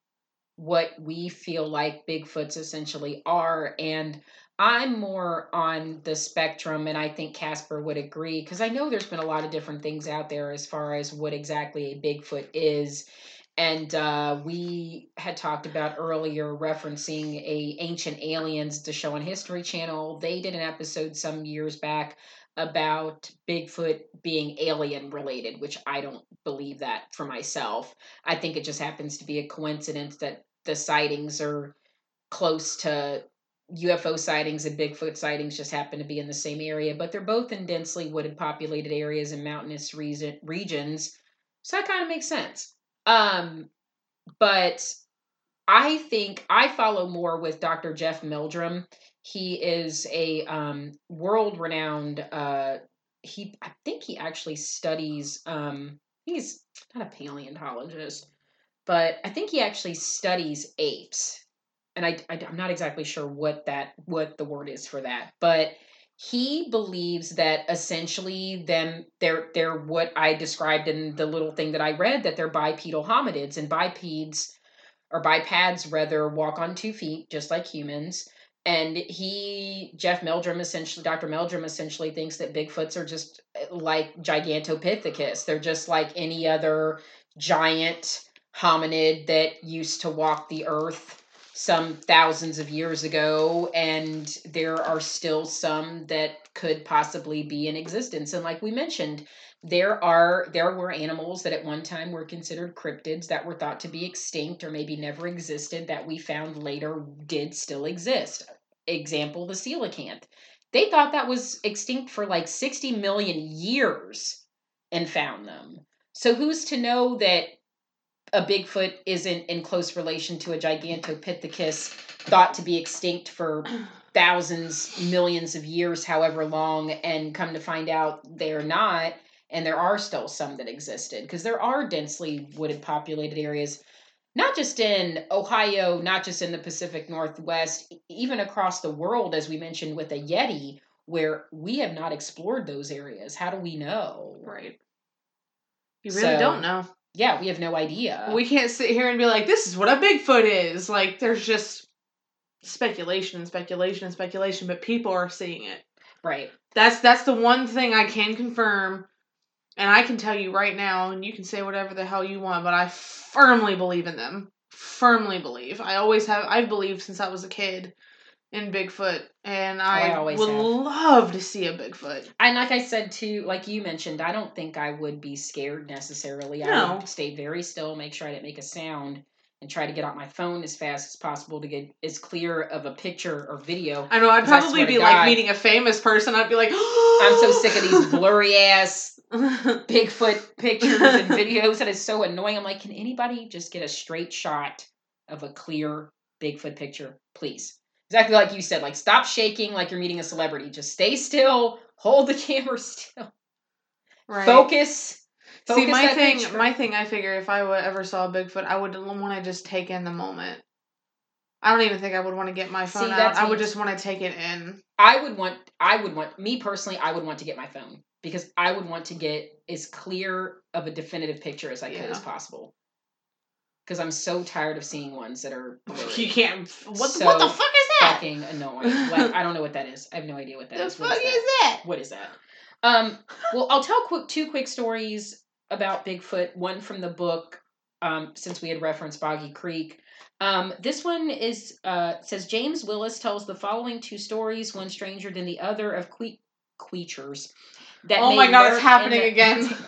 what we feel like Bigfoots essentially are, and I'm more on the spectrum, and I think Casper would agree because I know there's been a lot of different things out there as far as what exactly a Bigfoot is. And uh, we had talked about earlier referencing a Ancient Aliens, the show on History Channel. They did an episode some years back about Bigfoot being alien related, which I don't believe that for myself. I think it just happens to be a coincidence that the sightings are close to UFO sightings and Bigfoot sightings just happen to be in the same area, but they're both in densely wooded populated areas and mountainous reason, regions. So that kind of makes sense. Um, but I think I follow more with Dr. Jeff Meldrum he is a um, world renowned. Uh, he, I think he actually studies. Um, he's not a paleontologist, but I think he actually studies apes. And I, I, I'm not exactly sure what that what the word is for that, but he believes that essentially them they're they're what I described in the little thing that I read that they're bipedal hominids and bipeds or bipeds rather walk on two feet just like humans and he jeff meldrum essentially dr meldrum essentially thinks that bigfoots are just eh, like gigantopithecus. They're just like any other giant hominid that used to walk the earth some thousands of years ago and there are still some that could possibly be in existence. And like we mentioned there are there were animals that at one time were considered cryptids that were thought to be extinct or maybe never existed that we found later did still exist. Example the coelacanth. They thought that was extinct for like 60 million years and found them. So who's to know that a bigfoot isn't in close relation to a gigantopithecus thought to be extinct for thousands millions of years however long and come to find out they're not and there are still some that existed because there are densely wooded populated areas not just in ohio not just in the pacific northwest even across the world as we mentioned with a yeti where we have not explored those areas. How do we know? Right. You really so, don't know yeah we have no idea we can't sit here and be like this is what a bigfoot is like there's just speculation and speculation and speculation but people are seeing it right that's that's the one thing i can confirm and I can tell you right now, and you can say whatever the hell you want, but I firmly believe in them. Firmly believe. I always have. I've believed since I was a kid in Bigfoot, and oh, I, I would have. love to see a Bigfoot. And like I said too, like you mentioned, I don't think I would be scared necessarily. No. I would stay very still, make sure I didn't make a sound, and try to get out my phone as fast as possible to get as clear of a picture or video. I know. I'd probably be like meeting a famous person. I'd be like, I'm so sick of these blurry ass Bigfoot pictures and videos that is so annoying. I'm like, can anybody just get a straight shot of a clear Bigfoot picture, please? Exactly like you said, like stop shaking like you're meeting a celebrity. Just stay still, hold the camera still. Right. Focus. See, my thing, picture. my thing, I figure if I ever saw Bigfoot, I would want to just take in the moment. I don't even think I would want to get my phone See, out. I would just want to take it in. I would want I would want me personally I would want to get my phone because I would want to get as clear of a definitive picture as I could Yeah. as possible. Because I'm so tired of seeing ones that are blurry. You can't. What, So what the fuck? Fucking annoying. Like I don't know what that is. I have no idea what that the is. What fuck is that? that? What is that? Um, well, I'll tell quick, two quick stories about Bigfoot. One from the book, um, since we had referenced Boggy Creek. Um, this one is uh, says James Willis tells the following two stories, one stranger than the other, of que- creatures. That Oh my God, it's happening the- again.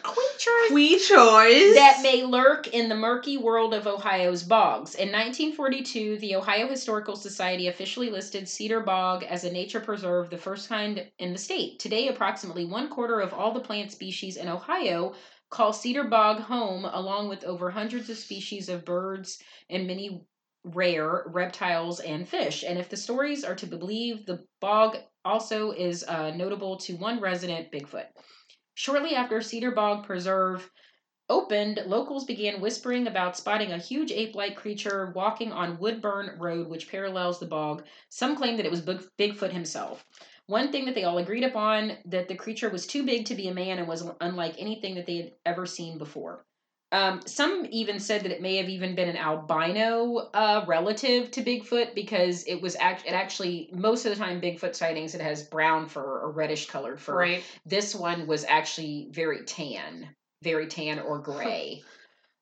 We choice. that may lurk in the murky world of Ohio's bogs. In 1942, the Ohio Historical Society officially listed Cedar Bog as a nature preserve, the first kind in the state. Today, approximately one quarter of all the plant species in Ohio call Cedar Bog home, along with over hundreds of species of birds and many rare reptiles and fish. And if the stories are to be believed, the bog also is uh, notable to one resident, Bigfoot. Shortly after Cedar Bog Preserve opened, locals began whispering about spotting a huge ape like creature walking on Woodburn Road, which parallels the bog. Some claim that it was Big- Bigfoot himself. One thing that they all agreed upon that the creature was too big to be a man and was unlike anything that they had ever seen before. Um, some even said that it may have even been an albino uh, relative to Bigfoot because it was act- it actually most of the time Bigfoot sightings it has brown fur or reddish colored fur. right. This one was actually very tan, very tan or gray.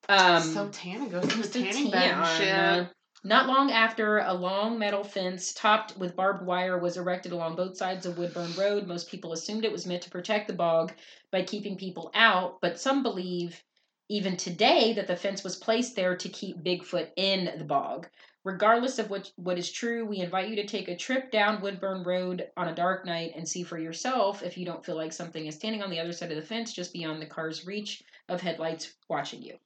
Um, so tan. It goes in the tanning bed tan. shit. Not long after, a long metal fence topped with barbed wire was erected along both sides of Woodburn Road. Most people assumed it was meant to protect the bog by keeping people out, but some believe even today that the fence was placed there to keep Bigfoot in the bog. Regardless of what, what is true, we invite you to take a trip down Woodburn Road on a dark night and see for yourself if you don't feel like something is standing on the other side of the fence just beyond the car's reach of headlights watching you.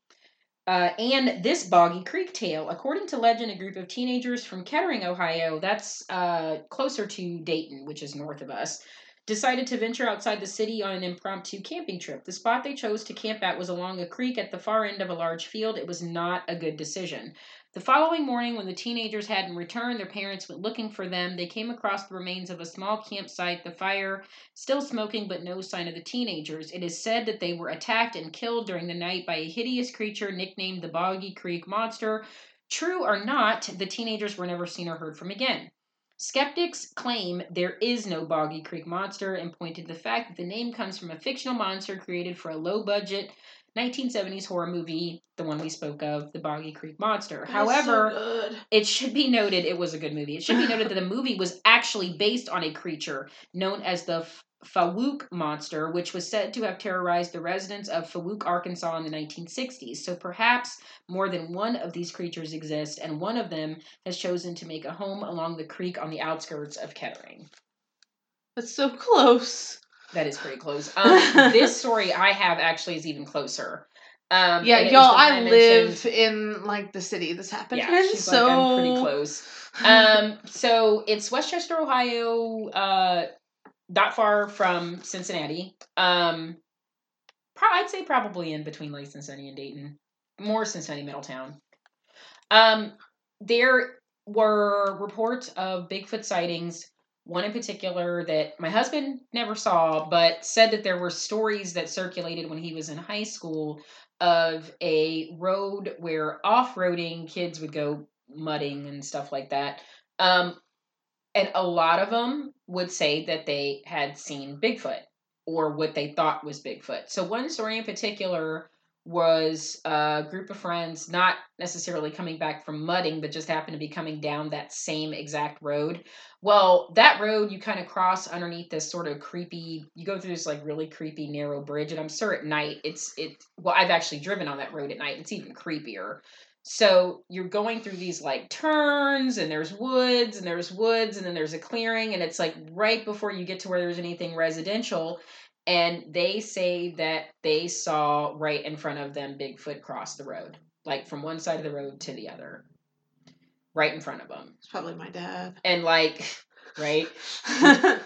Uh, and this Boggy Creek tale. According to legend, a group of teenagers from Kettering, Ohio, that's uh, closer to Dayton, which is north of us, decided to venture outside the city on an impromptu camping trip. The spot they chose to camp at was along a creek at the far end of a large field. It was not a good decision. The following morning, when the teenagers hadn't returned, their parents went looking for them. They came across the remains of a small campsite, the fire still smoking, but no sign of the teenagers. It is said that they were attacked and killed during the night by a hideous creature nicknamed the Boggy Creek Monster. True or not, the teenagers were never seen or heard from again. Skeptics claim there is no Boggy Creek Monster and point to the fact that the name comes from a fictional monster created for a low budget 1970s horror movie, the one we spoke of, The Boggy Creek Monster. However, so it should be noted it was a good movie. It should be noted that the movie was actually based on a creature known as the Fouke monster, which was said to have terrorized the residents of Fouke, Arkansas in the 1960s. So perhaps more than one of these creatures exist, and one of them has chosen to make a home along the creek on the outskirts of Kettering. That's so close. That is pretty close. Um, this story I have actually is even closer. Um, Yeah, and it was y'all. I mentioned- live in like the city this happened Yeah, in, so like, I'm pretty close. um, so it's West Chester, Ohio, uh, not far from Cincinnati. Um, pro- I'd say probably in between like Cincinnati and Dayton, more Cincinnati, Middletown. Um, there were reports of Bigfoot sightings. One in particular that my husband never saw, but said that there were stories that circulated when he was in high school of a road where off-roading kids would go mudding and stuff like that. Um, and a lot of them would say that they had seen Bigfoot or what they thought was Bigfoot. So one story in particular was a group of friends not necessarily coming back from mudding but just happened to be coming down that same exact road well that road you kind of cross underneath this sort of creepy you go through this like really creepy narrow bridge and i'm sure at night it's it well i've actually driven on that road at night it's even creepier so you're going through these like turns and there's woods and there's woods and then there's a clearing and it's like right before you get to where there's anything residential and they say that they saw right in front of them Bigfoot cross the road, like from one side of the road to the other, right in front of them, it's probably my dad. and like, right, just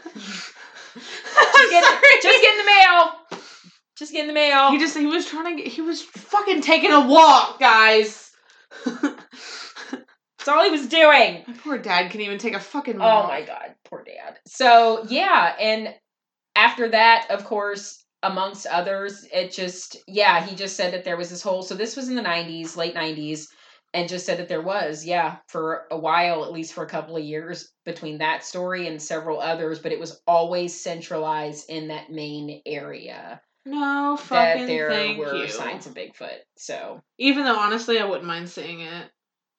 get, just get in the mail, Just get in the mail. He just he was trying to get, he was fucking taking a walk, guys. That's all he was doing. my poor dad can even take a fucking Oh my god, poor dad. So yeah, and after that, of course, amongst others, it just yeah, he just said that there was this whole. So this was in the '90s, late '90s, and just said that there was yeah for a while, at least for a couple of years, between that story and several others, but it was always centralized in that main area No that fucking there thank were you. signs of Bigfoot. So. Even though honestly, I wouldn't mind seeing it.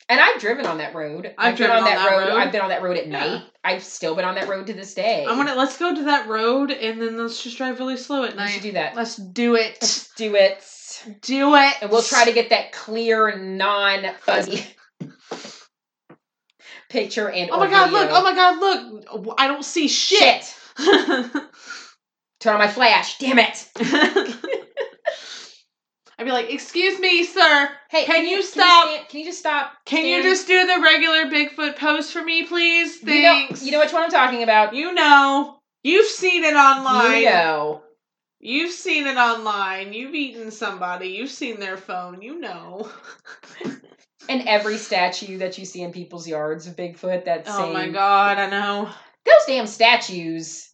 And I've driven on that road. I've been driven on on that, that road. road. I've been on that road at Yeah. night. I've still been on that road to this day. I want to let's go to that road and then let's just drive really slow at night. do that. Let's do it. Let's do it. do it. And we'll try to get that clear, non fuzzy picture and Oh my god! video. Look! Oh my god! Look! I don't see shit. Shit. Turn on my flash. Damn it. I'd be like, "Excuse me, sir. Hey, Can you stop? you, stand- can you just stop? Can you just do the regular Bigfoot pose for me, please? You know, Thanks. you know which one I'm talking about. You know. You've seen it online. You know. You've seen it online. You've eaten somebody. You've seen their phone. You know. And every statue that you see in people's yards of Bigfoot, that Oh same my god! I know. those damn statues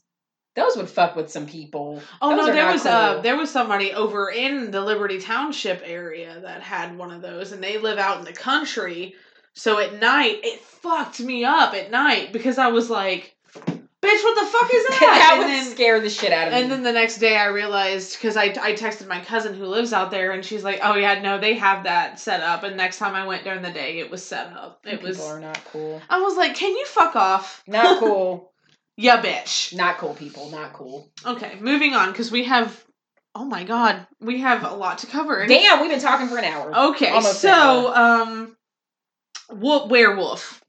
those would fuck with some people Oh Those no, there was uh cool. there was somebody over in the Liberty Township area that had one of those and they live out in the country. So at night it fucked me up at night because I was like, "Bitch, what the fuck is that?" that and would then scare the shit out of and me then the next day I realized because I I texted my cousin who lives out there and she's like, "Oh yeah, no, they have that set up." And next time I went during the day, it was set up. It people was. are not cool I was like, "Can you fuck off?" not cool Yeah, bitch. not cool people not cool Okay, moving on because we have. Oh my god, we have a lot to cover. Damn we've been talking for an hour Okay, Almost so um, wo- werewolf.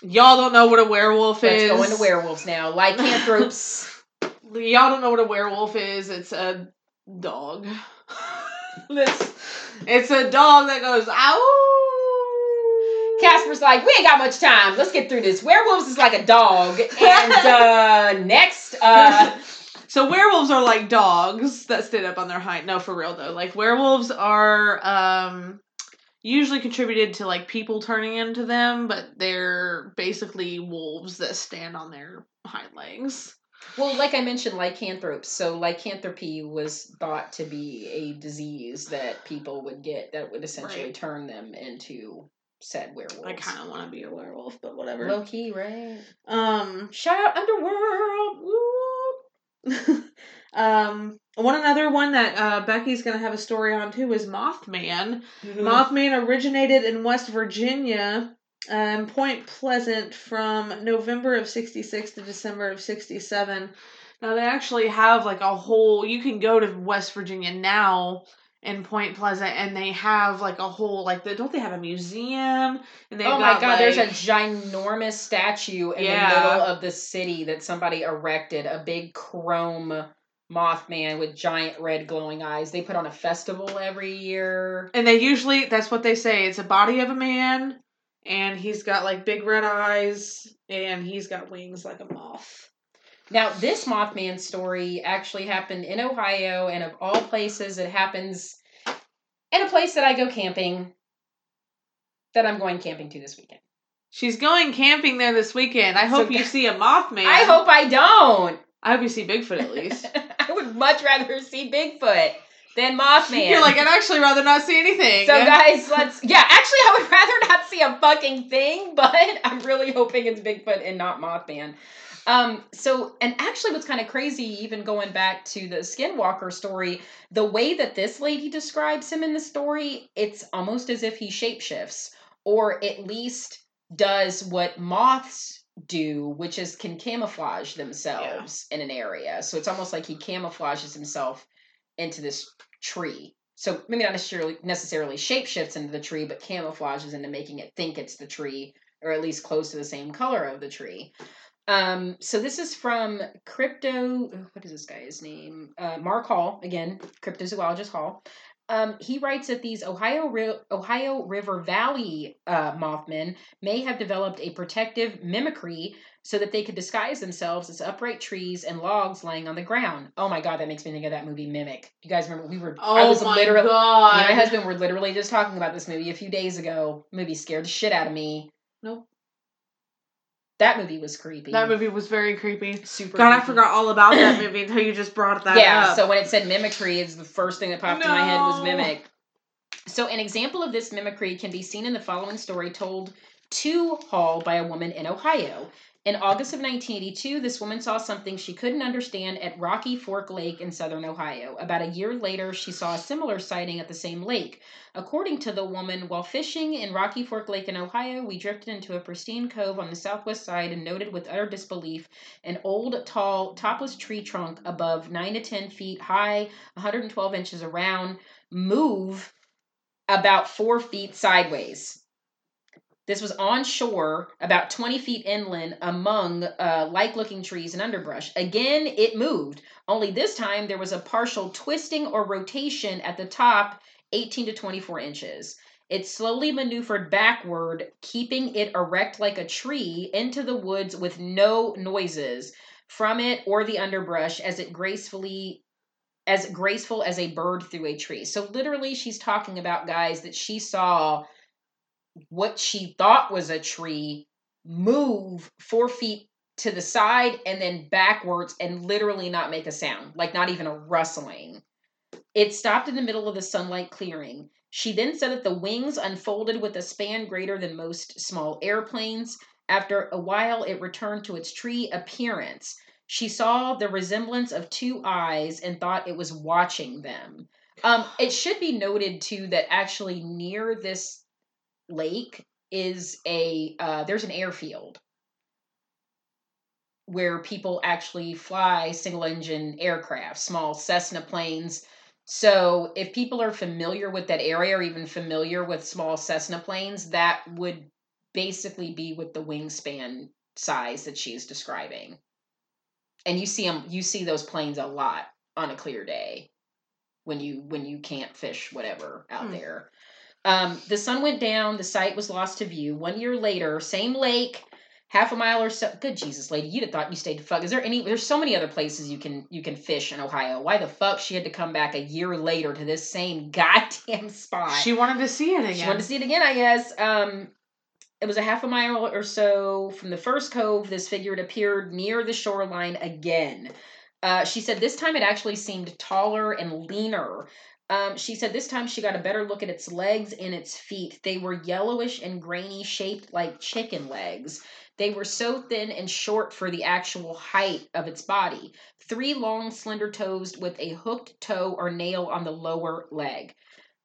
Y'all don't know what a werewolf let's is. go into werewolves now lycanthropes Y'all don't know what a werewolf is. It's a dog. it's it's a dog that goes ow. Casper's like we ain't got much time let's get through this werewolves is like a dog and uh next uh So werewolves are like dogs that stand up on their hind. No, for real though. Like werewolves are um usually contributed to like people turning into them, but they're basically wolves that stand on their hind legs. Well, like I mentioned, lycanthropes. So lycanthropy was thought to be a disease that people would get that would essentially Right. turn them into said werewolves. I kind of want to be a werewolf, but whatever. low key, right? Um, Shout out Underworld. um, one another one that uh, Becky's gonna have a story on too is Mothman. Mothman originated in West Virginia, um, Point Pleasant, from November of '66 to December of '67. Now they actually have like a whole. You can go to West Virginia now in Point Pleasant, and they have like a whole like the, don't they have a museum? And they Oh my god, there's a ginormous statue in Yeah. the middle of the city that somebody erected, a big chrome Mothman with giant red glowing eyes. They put on a festival every year. and they usually that's what they say. It's a body of a man, and he's got like big red eyes, and he's got wings like a moth. Now, this Mothman story actually happened in Ohio, and of all places, it happens in a place that I go camping. That I'm going camping to this weekend. She's going camping there this weekend. I So hope you see a Mothman. I hope I don't. I hope you see Bigfoot at least. I would much rather see Bigfoot than Mothman. You're like, I'd actually rather not see anything. so guys, let's. Yeah, actually, I would rather not see a fucking thing, but I'm really hoping it's Bigfoot and not Mothman. Um, so, and actually, what's kind of crazy, even going back to the Skinwalker story, the way that this lady describes him in the story, it's almost as if he shapeshifts, or at least does what moths do, which is can camouflage themselves in an area. So it's almost like he camouflages himself into this tree. So maybe not necessarily necessarily shapeshifts into the tree, but camouflages into making it think it's the tree, or at least close to the same color of the tree. Um, so this is from Crypto. What is this guy's name? Uh, Mark Hall again, cryptozoologist Hall. Um, he writes that these Ohio Ri- Ohio River Valley uh, Mothmen may have developed a protective mimicry so that they could disguise themselves as upright trees and logs lying on the ground. Oh my god, that makes me think of that movie Mimic. You guys remember we were? I Oh was my literally. God. and my husband were literally just talking about this movie a few days ago. Movie scared the shit out of me. Nope. That movie was creepy. That movie was very creepy. super. God, I forgot all about that movie until you just brought that yeah, up. Yeah. So when it said mimicry, it's the first thing that popped in my head was mimic. So an example of this mimicry can be seen in the following story told to Hall by a woman in Ohio. In August of 1982, this woman saw something she couldn't understand at Rocky Fork Lake in southern Ohio. About a year later, she saw a similar sighting at the same lake. According to the woman, while fishing in Rocky Fork Lake in Ohio, we drifted into a pristine cove on the southwest side and noted with utter disbelief an old, tall, topless tree trunk above 9 to 10 feet high, 112 inches around, move about 4 feet sideways. This was on shore, about 20 feet inland, among uh, like looking trees and underbrush. Again, it moved, only this time there was a partial twisting or rotation at the top, 18 to 24 inches. It slowly maneuvered backward, keeping it erect like a tree into the woods with no noises from it or the underbrush as it gracefully as graceful as a bird through a tree. So literally she's talking about guys that she saw what she thought was a tree move 4 feet to the side and then backwards and literally not make a sound, like not even a rustling. It stopped in the middle of the sunlight clearing. She then said that the wings unfolded with a span greater than most small airplanes. After a while, it returned to its tree appearance. She saw the resemblance of two eyes and thought it was watching them. Um, it should be noted too that actually near this lake is a uh, there's an airfield where people actually fly single engine aircraft, small Cessna planes. So if people are familiar with that area or even familiar with small Cessna planes, that would basically be with the wingspan size that she's describing. And you see them you see those planes a lot on a clear day when you when you can't fish whatever out Hmm. there. Um, the sun went down. The site was lost to view. One year later, same lake, half a mile or so. Good Jesus, lady, you'd have thought you stayed to fuck. Is there any? There's so many other places you can you can fish in Ohio. Why the fuck she had to come back a year later to this same goddamn spot? She wanted to see it again. She wanted to see it again, I guess. Um, it was a half a mile or so from the first cove. This figure had appeared near the shoreline again. Uh, she said this time it actually seemed taller and leaner. Um, she said this time she got a better look at its legs and its feet. They were yellowish and grainy, shaped like chicken legs. They were so thin and short for the actual height of its body. Three long, slender toes with a hooked toe or nail on the lower leg.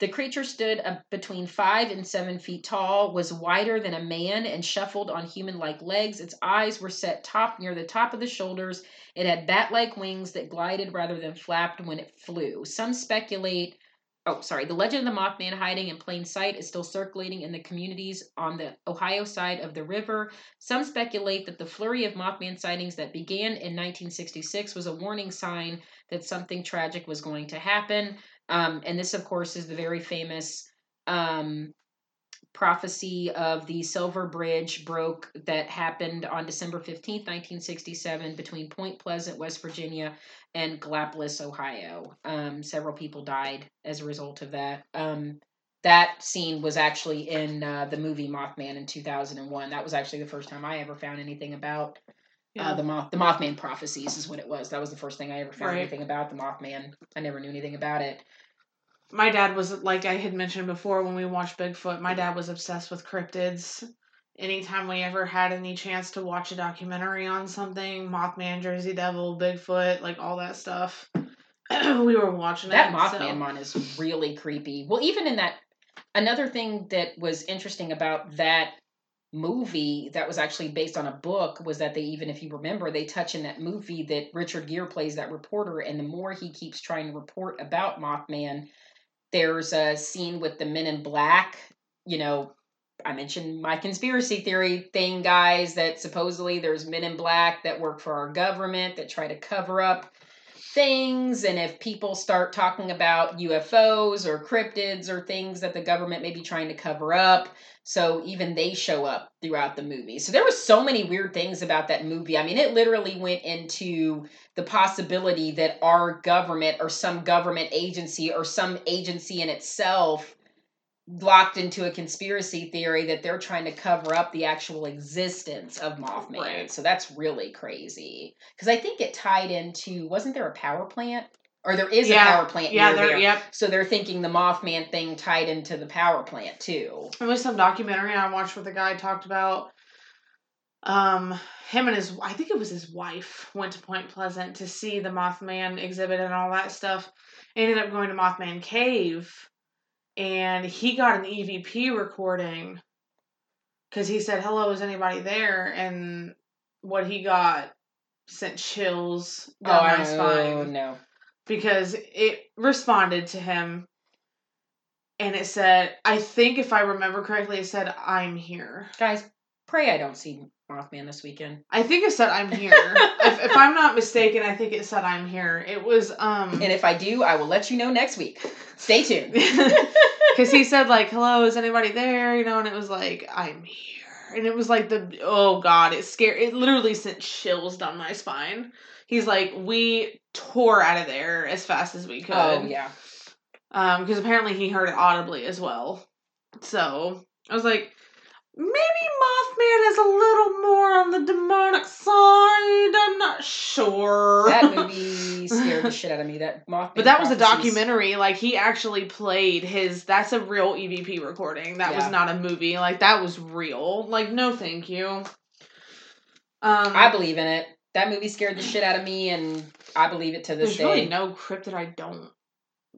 The creature stood between five and seven feet tall, was wider than a man, and shuffled on human like legs. Its eyes were set top near the top of the shoulders. It had bat like wings that glided rather than flapped when it flew. Some speculate. Oh, sorry. The legend of the Mothman hiding in plain sight is still circulating in the communities on the Ohio side of the river. Some speculate that the flurry of Mothman sightings that began in 1966 was a warning sign that something tragic was going to happen. Um, and this, of course, is the very famous um, prophecy of the Silver Bridge broke that happened on December 15th, 1967, between Point Pleasant, West Virginia, and Gallipolis, Ohio. Um, several people died as a result of that. Um, that scene was actually in uh, the movie Mothman in 2001. That was actually the first time I ever found anything about Yeah. uh, the Moth, the Mothman prophecies is what it was. That was the first thing I ever found Right. anything about the Mothman. I never knew anything about it. my dad was like I had mentioned before when we watched Bigfoot. My dad was obsessed with cryptids. Anytime we ever had any chance to watch a documentary on something, Mothman, Jersey Devil, Bigfoot, like all that stuff, we were watching That it. Mothman so- one is really creepy. Well, even in that, another thing that was interesting about that movie that was actually based on a book was that they even if you remember they touch in that movie that Richard Gere plays that reporter and the more he keeps trying to report about Mothman there's a scene with the men in black you know I mentioned my conspiracy theory thing guys that supposedly there's men in black that work for our government that try to cover up things and if people start talking about UFOs or cryptids or things that the government may be trying to cover up. So even they show up throughout the movie. So there were so many weird things about that movie. I mean, it literally went into the possibility that our government or some government agency or some agency in itself locked into a conspiracy theory that they're trying to cover up the actual existence of Mothman. Right. So that's really crazy. Because I think it tied into wasn't there a power plant? Or there is Yeah. a power plant Yeah, near there. Yep. So they're thinking the Mothman thing tied into the power plant too. There was some documentary I watched where the guy talked about um him and his I think it was his wife went to Point Pleasant to see the Mothman exhibit and all that stuff. Ended up going to Mothman Cave and he got an EVP recording cuz he said hello is anybody there? And what he got sent chills down oh, my oh spine no. because it responded to him. And it said i think if i remember correctly it said i'm here. Guys, pray I don't see Mothman this weekend. i think it said i'm here if, if i'm not mistaken i think it said i'm here it was um And if I do, I will let you know next week. Stay tuned. because he said like hello is anybody there you know and it was like i'm here and it was like the oh god it scared it literally sent chills down my spine he's like we tore out of there as fast as we could oh yeah. um because apparently he heard it audibly as well so i was like maybe mothman is a little more on the demonic side. I'm not sure. That movie scared the shit out of me. That Mothman. but that was a documentary. Like he actually played his that's a real evp recording. That was not a movie. Like that was real. Like no thank you. Um I believe in it. That movie scared the shit out of me, and I believe it to this there's day. really no cryptid i don't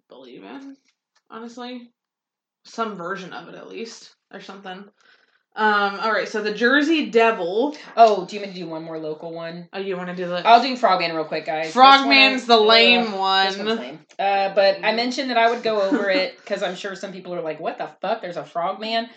believe in honestly. Some version of it at least or something um all right so the jersey devil oh, do you want me to do one more local one? oh you want to do the I'll do Frogman real quick, guys. Frogman's the lame one's one lame. Uh, but I mentioned that I would go over it because I'm sure some people are like, "What the fuck? There's a Frogman."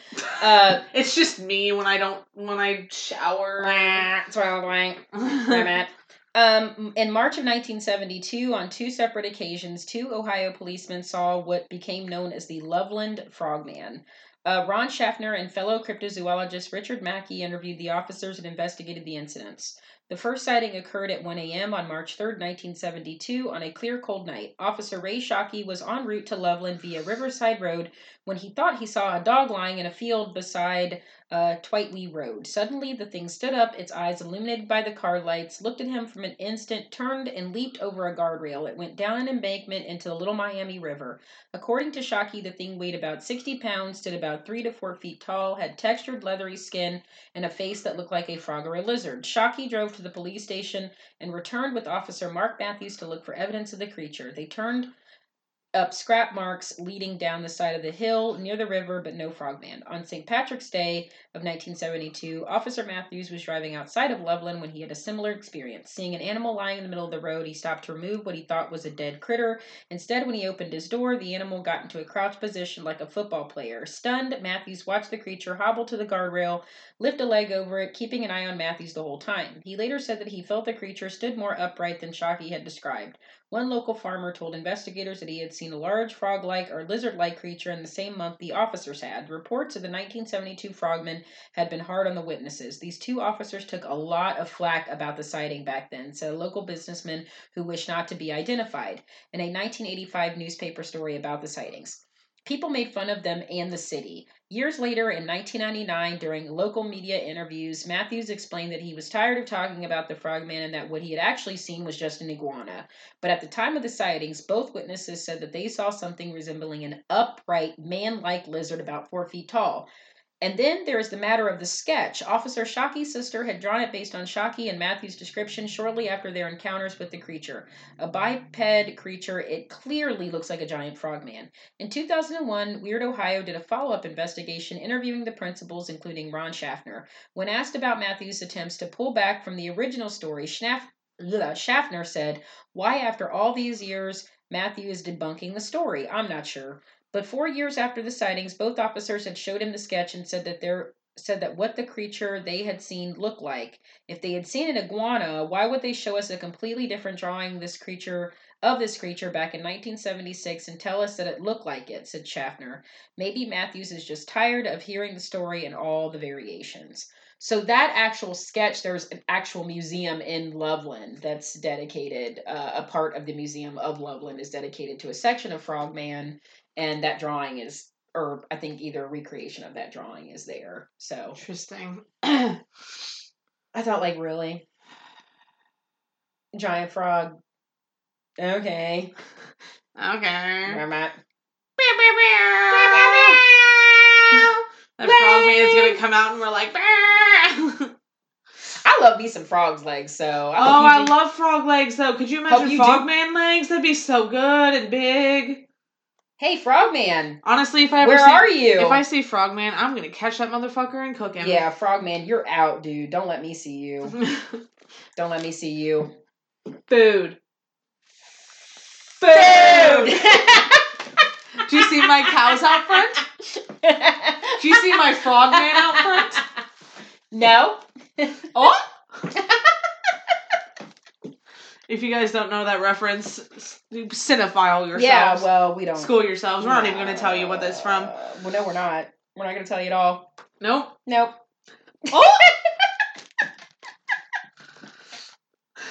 Uh, it's just me when i don't when i shower That's why I'm like. I'm at. Um, in March of 1972, on two separate occasions, two Ohio policemen saw what became known as the Loveland Frogman. Uh, Ron Schaffner and fellow cryptozoologist Richard Mackey interviewed the officers and investigated the incidents. The first sighting occurred at 1 a.m. on March 3, 1972, on a clear, cold night. Officer Ray Shockey was en route to Loveland via Riverside Road when he thought he saw a dog lying in a field beside uh, Twightwee Road. Suddenly, the thing stood up, its eyes illuminated by the car lights, looked at him from an instant, turned, and leaped over a guardrail. It went down an embankment into the Little Miami River. According to Shockey, the thing weighed about 60 pounds, stood about 3 to 4 feet tall, had textured, leathery skin, and a face that looked like a frog or a lizard. Shockey drove to the police station and returned with Officer Mark Matthews to look for evidence of the creature. They turned up scrap marks leading down the side of the hill near the river, but no frogman. On St. Patrick's Day of 1972, Officer Matthews was driving outside of Loveland when he had a similar experience. Seeing an animal lying in the middle of the road, he stopped to remove what he thought was a dead critter. Instead, when he opened his door, the animal got into a crouched position like a football player. Stunned, Matthews watched the creature hobble to the guardrail, lift a leg over it, keeping an eye on Matthews the whole time. He later said that he felt the creature stood more upright than Shockey had described. One local farmer told investigators that he had seen a large frog like or lizard like creature in the same month the officers had. Reports of the 1972 frogmen had been hard on the witnesses. These two officers took a lot of flack about the sighting back then, said a local businessman who wished not to be identified in a 1985 newspaper story about the sightings. People made fun of them and the city. Years later, in 1999, during local media interviews, Matthews explained that he was tired of talking about the frogman and that what he had actually seen was just an iguana. But at the time of the sightings, both witnesses said that they saw something resembling an upright, man like lizard about four feet tall. And then there is the matter of the sketch. Officer Shockey's sister had drawn it based on Shockey and Matthew's description shortly after their encounters with the creature. A biped creature, it clearly looks like a giant frogman. In 2001, Weird Ohio did a follow up investigation interviewing the principals, including Ron Schaffner. When asked about Matthew's attempts to pull back from the original story, Schnaff- Schaffner said, Why, after all these years, Matthew is debunking the story? I'm not sure. But four years after the sightings, both officers had showed him the sketch and said that there said that what the creature they had seen looked like. If they had seen an iguana, why would they show us a completely different drawing this creature of this creature back in 1976 and tell us that it looked like it, said Schaffner. Maybe Matthews is just tired of hearing the story and all the variations. So that actual sketch, there's an actual museum in Loveland that's dedicated. Uh, a part of the museum of Loveland is dedicated to a section of Frogman, and that drawing is, or I think either recreation of that drawing is there. So Interesting. I thought, like, really, giant frog. Okay, Okay. I'm at. That frogman is gonna come out and we're like, I love me some frogs legs. So I oh, I do- love frog legs though. Could you imagine you do. frogman legs? That'd be so good and big. Hey, frogman, Honestly, if I ever where see, are you? if I see frogman, I'm gonna catch that motherfucker and cook him. Yeah, frogman, you're out, dude. Don't let me see you. Don't let me see you. Food. Food. Do you see my cows out front? Do you see my frogman out front? No. Oh! if you guys don't know that reference, cinephile yourselves. Yeah, well, we don't. School yourselves. We're not even going to tell you what that's from. Uh, well, no, we're not. We're not going to tell you at all. Nope. Nope. Oh!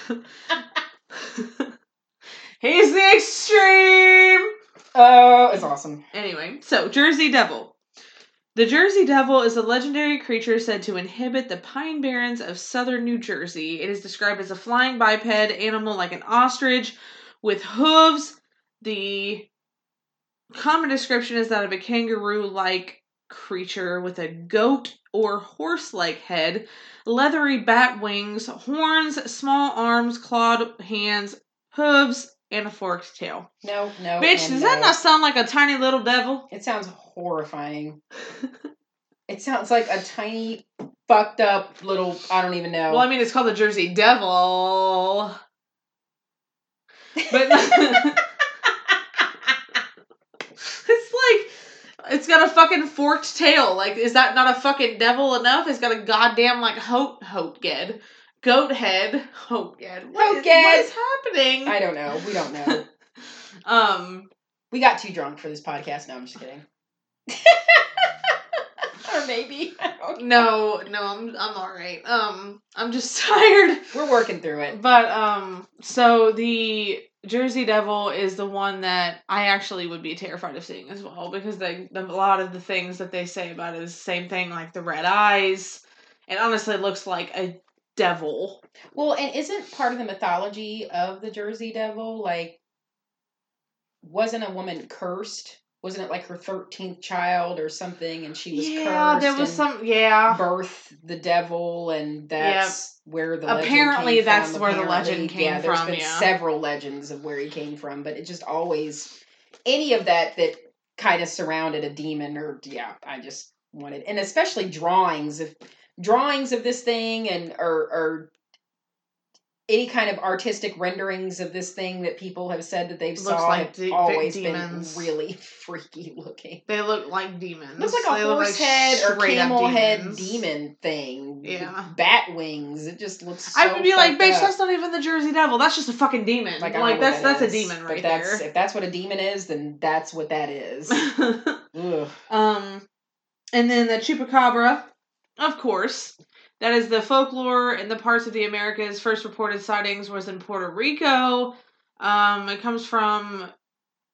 He's the extreme. Oh, it's awesome. Anyway, so Jersey Devil. The Jersey Devil is a legendary creature said to inhabit the pine barrens of southern New Jersey. It is described as a flying biped animal like an ostrich with hooves. The common description is that of a kangaroo like creature with a goat or horse like head, leathery bat wings, horns, small arms, clawed hands, hooves, and a forked tail. No, no. Bitch, does that not sound like a tiny little devil? It sounds horrifying. it sounds like a tiny, fucked up little. I don't even know. Well, I mean, it's called the Jersey Devil. But it's like it's got a fucking forked tail. Like, is that not a fucking devil enough? It's got a goddamn like hoat hoat ged. Goat head. Hoat ged. What is, Hoat-ged. what is happening? I don't know. We don't know. um we got too drunk for this podcast. No, I'm just kidding. or maybe. I don't know. no, no, I'm I'm alright. Um I'm just tired. We're working through it. But um so the Jersey Devil is the one that I actually would be terrified of seeing as well because they the, a lot of the things that they say about it is the same thing like the red eyes. It honestly looks like a devil. Well, and isn't part of the mythology of the Jersey Devil like wasn't a woman cursed? Wasn't it like her thirteenth child or something, and she was yeah, cursed? there was some yeah. birth the devil, and that's where the legend Apparently that's from. where the legend came yeah, there's from, Been yeah. several legends of where he came from, but it just always any of that that kind of surrounded a demon or yeah, I just wanted, and especially drawings of drawings of this thing and or or any kind of artistic renderings of this thing that people have said that they've Looks saw like have de- always demons. been really freaky looking. They look like demons. Looks like a look horse head or camel head demon thing. Yeah. Bat wings. It just looks. So I would be like, bitch, up. that's not even the Jersey Devil. That's just a fucking demon. Like, Like, I don't know what that's that that's a demon right that's, If that's what a demon is, then that's what that is. Ugh. um, and then the chupacabra, of course. That is the folklore in the parts of the Americas. First reported sightings was in Puerto Rico. Um, it comes from.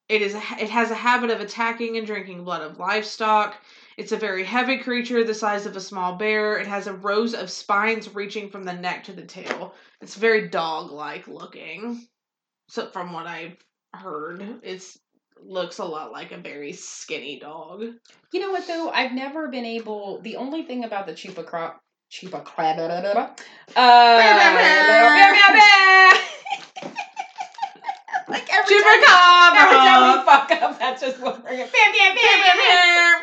It is. It has a habit of attacking and drinking blood of livestock. It's a very heavy creature, the size of a small bear. It has a rows of spines reaching from the neck to the tail. It's very dog-like looking. So from what I've heard, it's looks a lot like a very skinny dog. You know what though? I've never been able. The only thing about the chupacabra. Chupacabra. Uh, like every time, every time we fuck up, that's just what we're gonna. Bam, bam, bam, bam.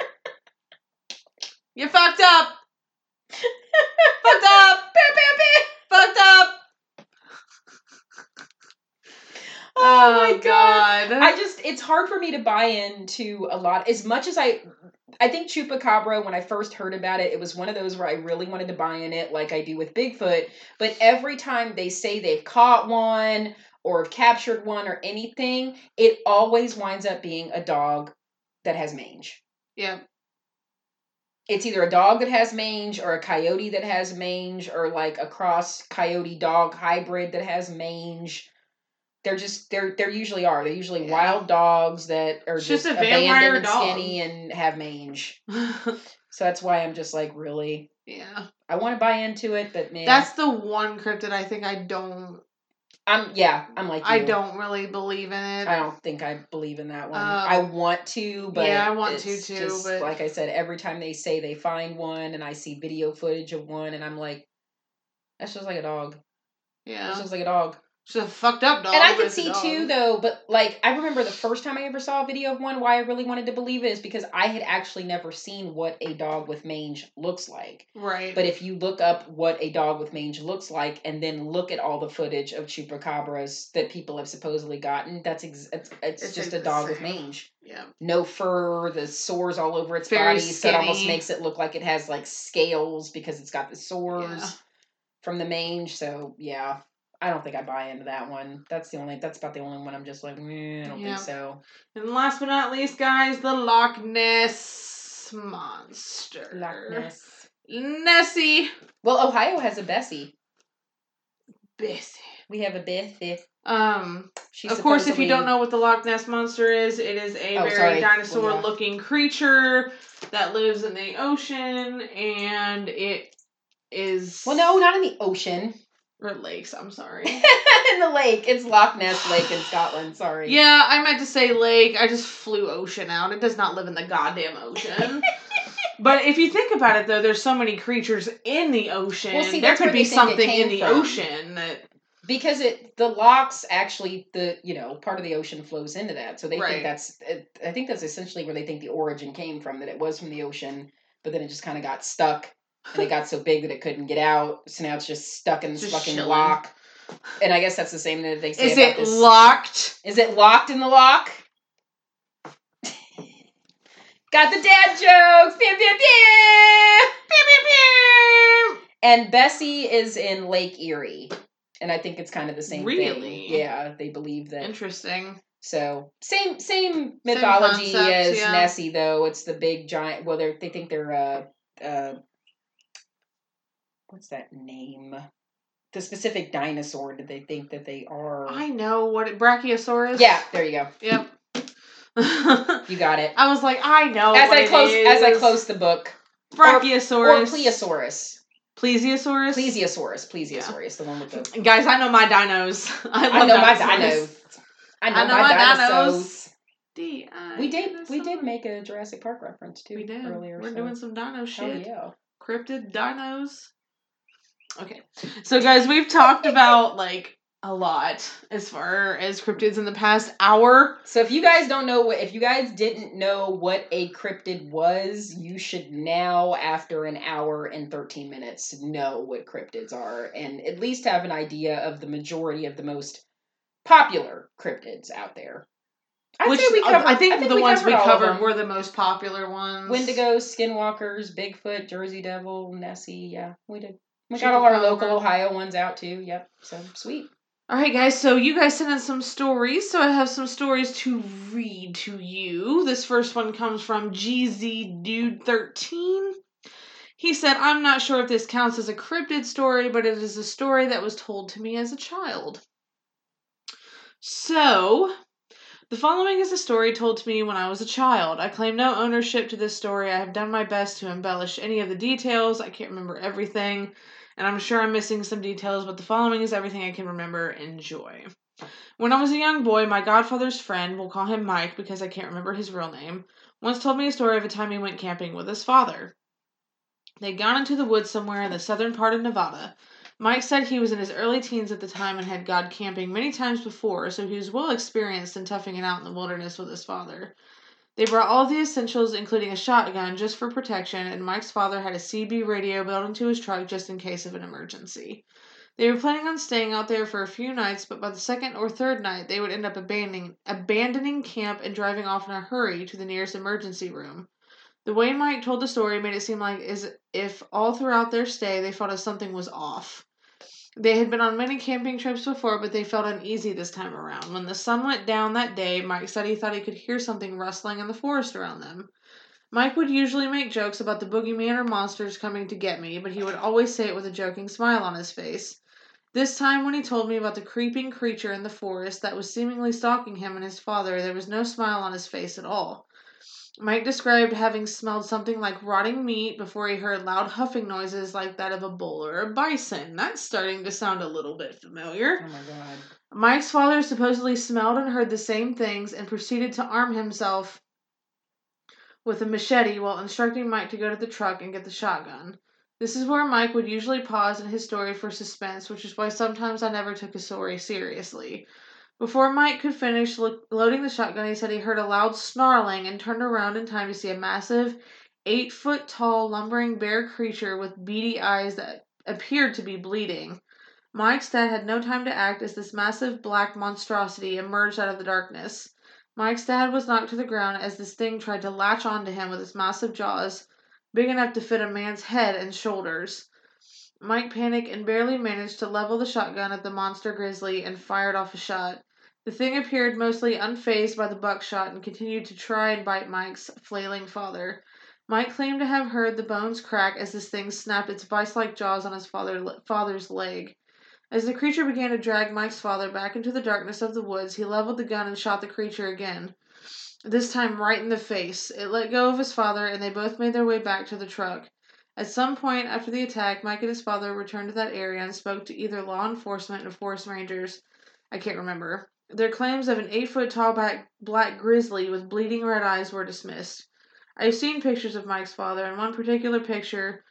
you fucked up. fucked up. Bam, bam, bam. Fucked up. Oh my oh god. I just it's hard for me to buy into a lot as much as I I think Chupacabra when I first heard about it it was one of those where I really wanted to buy in it like I do with Bigfoot but every time they say they've caught one or have captured one or anything, it always winds up being a dog that has mange. Yeah. It's either a dog that has mange or a coyote that has mange or like a cross coyote dog hybrid that has mange. They're just they're they're usually are. They're usually Yeah. wild dogs that are It's just, just a vampire abandoned and dog. skinny and have mange. So that's why I'm just like really yeah. I want to buy into it, but man, That's the one cryptid I think I don't I'm yeah, I'm like I don't really believe in it. I don't think I believe in that one. Um, I want to, but yeah, I want to too, just, but- like I said, every time they say they find one, and I see video footage of one, and I'm like, that's just like a dog. yeah. That's just like a dog. A fucked up dog. and I can see too, though. But like, I remember the first time I ever saw a video of one. Why I really wanted to believe it is because I had actually never seen what a dog with mange looks like. Right. But if you look up what a dog with mange looks like, and then look at all the footage of chupacabras that people have supposedly gotten, that's ex- it's, it's, It's just a dog with mange. yeah. No fur, the sores all over its Very body, so it almost makes it look like it has like scales because it's got the sores Yeah. from the mange. So yeah, I don't think I buy into that one. That's the only. That's about the only one I'm just like, "Meh, I don't Yeah. think so. And last but not least, guys, the Loch Ness monster. Loch Ness. Nessie. Well, Ohio has a Bessie. Bessie. We have a Bessie. Um, She's of course, if you don't know what the Loch Ness monster is, it is a Oh, very dinosaur-looking creature that lives in the ocean, and it is Well, no, not in the ocean. Or lakes. I'm sorry. in the lake. It's Loch Ness Lake in Scotland. Sorry. yeah, I meant to say lake. I just flew ocean out. It does not live in the goddamn ocean. But if you think about it, though, there's so many creatures in the ocean. Well, see, there could be they think it something in the from. ocean that because it the locks actually the you know part of the ocean flows into that so they Right. think that's i think that's essentially where they think the origin came from that it was from the ocean but then it just kind of got stuck and it got so big that it couldn't get out so now it's just stuck in this Just fucking chilling. lock and i guess that's the same thing that they say is about it this locked? is it locked in the lock got the dad jokes pew, pew, pew. Pew, pew, pew. and bessie is in lake erie and i think it's kind of the same Really? thing yeah they believe that Interesting. So same same mythology concept, as yeah. Nessie though. It's the big giant. Well, they they think they're uh uh what's that name? The specific dinosaur that they think that they are. I know what it, Brachiosaurus. yeah, there you go. Yep. You got it. I was like, I know. as I close as I close the book, or Brachiosaurus Plesiosaurus, Plesiosaurus. Plesiosaurus, Plesiosaurus, the one with the. Guys, I know my dinos. I, I know my dinos. I know, I know my, my dinos. D-I- We did we did make a Jurassic Park reference too We did. earlier. We're so- doing some dino shit. yeah. Cryptid dinos. Okay. So guys, we've talked about like a lot as far as cryptids in the past hour. So if you guys don't know what if you guys didn't know what a cryptid was, you should now after an hour and 13 minutes know what cryptids are and at least have an idea of the majority of the most popular cryptids out there. I'd which we covered, I think the we ones we covered were the most popular ones. Wendigo, Skinwalkers, Bigfoot, Jersey Devil, Nessie. Yeah, we did. We got all our local Ohio ones out too. Yep. So sweet. All right, guys. So you guys sent in some stories, so I have some stories to read to you. This first one comes from GZ Dude thirteen. He said, "I'm not sure if this counts as a cryptid story, but it is a story that was told to me as a child." So, the following is a story told to me when I was a child. I claim no ownership to this story. I have done my best to embellish any of the details. I can't remember everything, and I'm sure I'm missing some details, but the following is everything I can remember. And enjoy. When I was a young boy, my godfather's friend, we'll call him Mike because I can't remember his real name, once told me a story of a time he went camping with his father. They'd gone into the woods somewhere in the southern part of Nevada. Mike said he was in his early teens at the time and had gone camping many times before, so he was well experienced in toughing it out in the wilderness with his father. They brought all the essentials, including a shotgun, just for protection, and Mike's father had a CB radio built into his truck just in case of an emergency. They were planning on staying out there for a few nights, but by the second or third night, they would end up abandoning, abandoning camp and driving off in a hurry to the nearest emergency room. The way Mike told the story made it seem like as if all throughout their stay they felt as something was off. They had been on many camping trips before, but they felt uneasy this time around. When the sun went down that day, Mike said he thought he could hear something rustling in the forest around them. Mike would usually make jokes about the boogeyman or monsters coming to get me, but he would always say it with a joking smile on his face. This time, when he told me about the creeping creature in the forest that was seemingly stalking him and his father, there was no smile on his face at all. Mike described having smelled something like rotting meat before he heard loud huffing noises like that of a bull or a bison. That's starting to sound a little bit familiar. Oh my god. Mike's father supposedly smelled and heard the same things and proceeded to arm himself with a machete while instructing Mike to go to the truck and get the shotgun. This is where Mike would usually pause in his story for suspense, which is why sometimes I never took his story seriously. Before Mike could finish lo- loading the shotgun, he said he heard a loud snarling and turned around in time to see a massive, eight foot tall, lumbering bear creature with beady eyes that appeared to be bleeding. Mike's dad had no time to act as this massive black monstrosity emerged out of the darkness. Mike's dad was knocked to the ground as this thing tried to latch onto him with its massive jaws, big enough to fit a man's head and shoulders. Mike panicked and barely managed to level the shotgun at the monster grizzly and fired off a shot. The thing appeared mostly unfazed by the buckshot and continued to try and bite Mike's flailing father. Mike claimed to have heard the bones crack as this thing snapped its vice like jaws on his father, father's leg. As the creature began to drag Mike's father back into the darkness of the woods, he leveled the gun and shot the creature again this time right in the face. It let go of his father, and they both made their way back to the truck. At some point after the attack, Mike and his father returned to that area and spoke to either law enforcement or forest rangers. I can't remember. Their claims of an eight foot tall black, black grizzly with bleeding red eyes were dismissed. I've seen pictures of Mike's father, and one particular picture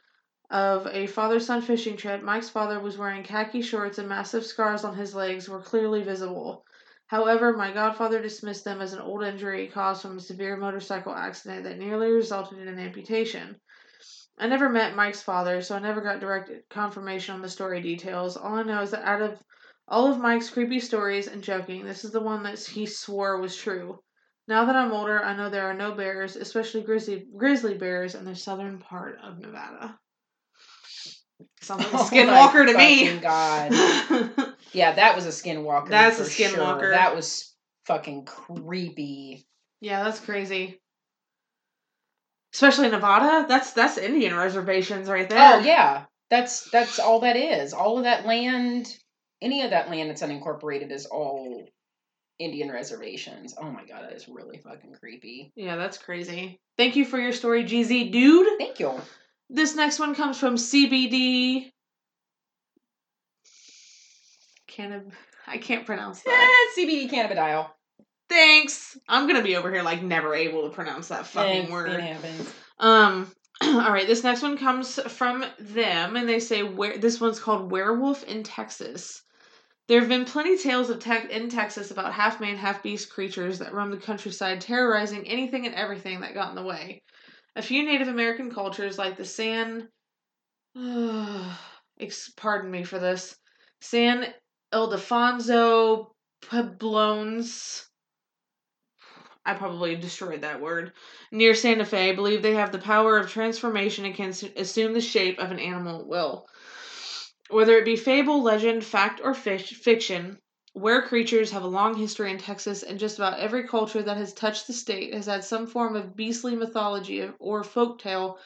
of a father son fishing trip, Mike's father was wearing khaki shorts and massive scars on his legs were clearly visible. However, my godfather dismissed them as an old injury caused from a severe motorcycle accident that nearly resulted in an amputation. I never met Mike's father, so I never got direct confirmation on the story details. All I know is that out of all of Mike's creepy stories and joking, this is the one that he swore was true. Now that I'm older, I know there are no bears, especially grizzly grizzly bears, in the southern part of Nevada. Sounds like a Oh skinwalker my to me. God. Yeah, that was a skinwalker. That's a skinwalker. Sure. That was fucking creepy. Yeah, that's crazy. Especially Nevada, that's that's Indian reservations right there. Oh yeah, that's that's all that is. All of that land, any of that land that's unincorporated is all Indian reservations. Oh my god, that is really fucking creepy. Yeah, that's crazy. Thank you for your story, GZ dude. Thank you. This next one comes from CBD. Cannab. I can't pronounce that. Eh, CBD cannabidiol. Thanks. I'm gonna be over here like never able to pronounce that fucking Eh, word. It happens. Um. All right. This next one comes from them, and they say where this one's called "Werewolf in Texas." There have been plenty tales of in Texas about half man, half beast creatures that roam the countryside, terrorizing anything and everything that got in the way. A few Native American cultures, like the San, ex- pardon me for this, San Ildefonso Pueblones. I probably destroyed that word. Near Santa Fe, believe they have the power of transformation and can assume the shape of an animal at will. Whether it be fable, legend, fact, or fish, fiction, were creatures have a long history in Texas, and just about every culture that has touched the state has had some form of beastly mythology or folktale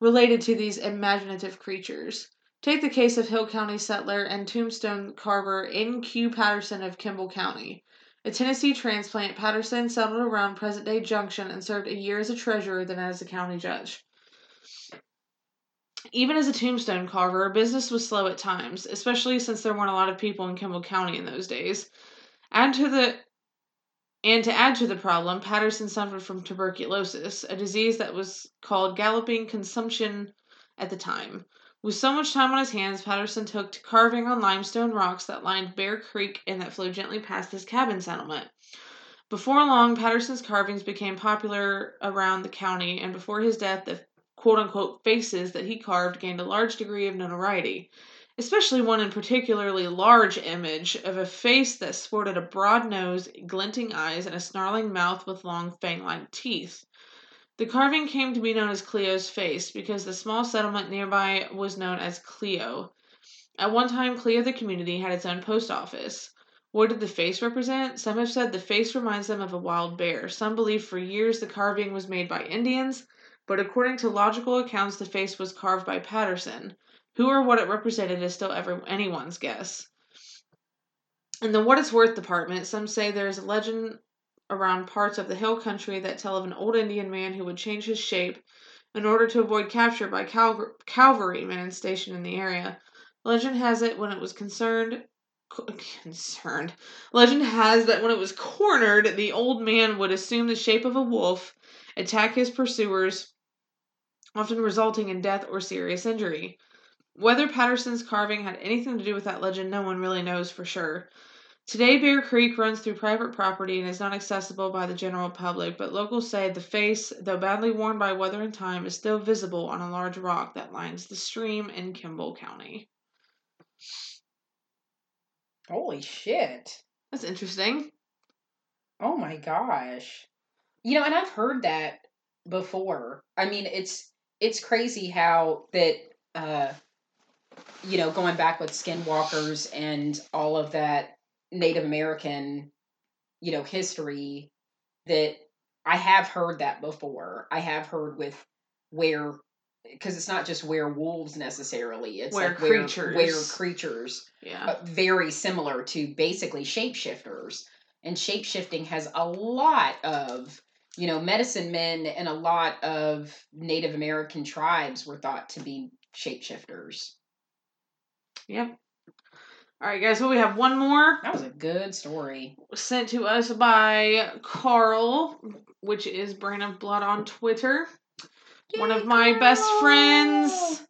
related to these imaginative creatures. Take the case of Hill County settler and tombstone carver N.Q. Patterson of Kimble County. A Tennessee transplant, Patterson settled around present day Junction and served a year as a treasurer, then as a county judge. Even as a tombstone carver, business was slow at times, especially since there weren't a lot of people in Kimble County in those days. Add to the and to add to the problem, Patterson suffered from tuberculosis, a disease that was called galloping consumption at the time. With so much time on his hands, Patterson took to carving on limestone rocks that lined Bear Creek and that flowed gently past his cabin settlement. Before long, Patterson's carvings became popular around the county, and before his death, the quote unquote faces that he carved gained a large degree of notoriety, especially one in particularly large image of a face that sported a broad nose, glinting eyes, and a snarling mouth with long fang like teeth. The carving came to be known as Cleo's face because the small settlement nearby was known as Cleo. At one time, Clea the community had its own post office. What did the face represent? Some have said the face reminds them of a wild bear. Some believe for years the carving was made by Indians, but according to logical accounts, the face was carved by Patterson. Who or what it represented is still every, anyone's guess. In the What It's Worth department, some say there is a legend around parts of the hill country that tell of an old Indian man who would change his shape in order to avoid capture by cal- cavalrymen stationed in the area. Legend has it when it was concerned concerned. Legend has that when it was cornered, the old man would assume the shape of a wolf, attack his pursuers, often resulting in death or serious injury. Whether Patterson's carving had anything to do with that legend, no one really knows for sure. Today, Bear Creek runs through private property and is not accessible by the general public, but locals say the face, though badly worn by weather and time, is still visible on a large rock that lines the stream in Kimble County. Holy shit. That's interesting. Oh my gosh. You know, and I've heard that before. I mean, it's it's crazy how that uh you know, going back with skinwalkers and all of that Native American, you know, history that I have heard that before. I have heard with where because it's not just werewolves necessarily. It's Were like where creatures. where creatures Yeah. very similar to basically shapeshifters. And shapeshifting has a lot of, you know, medicine men and a lot of Native American tribes were thought to be shapeshifters. Yep. All right, guys. Well, we have one more That was a good story. sent to us by Carl, which is Brain of Blood on Twitter. One of my best friends.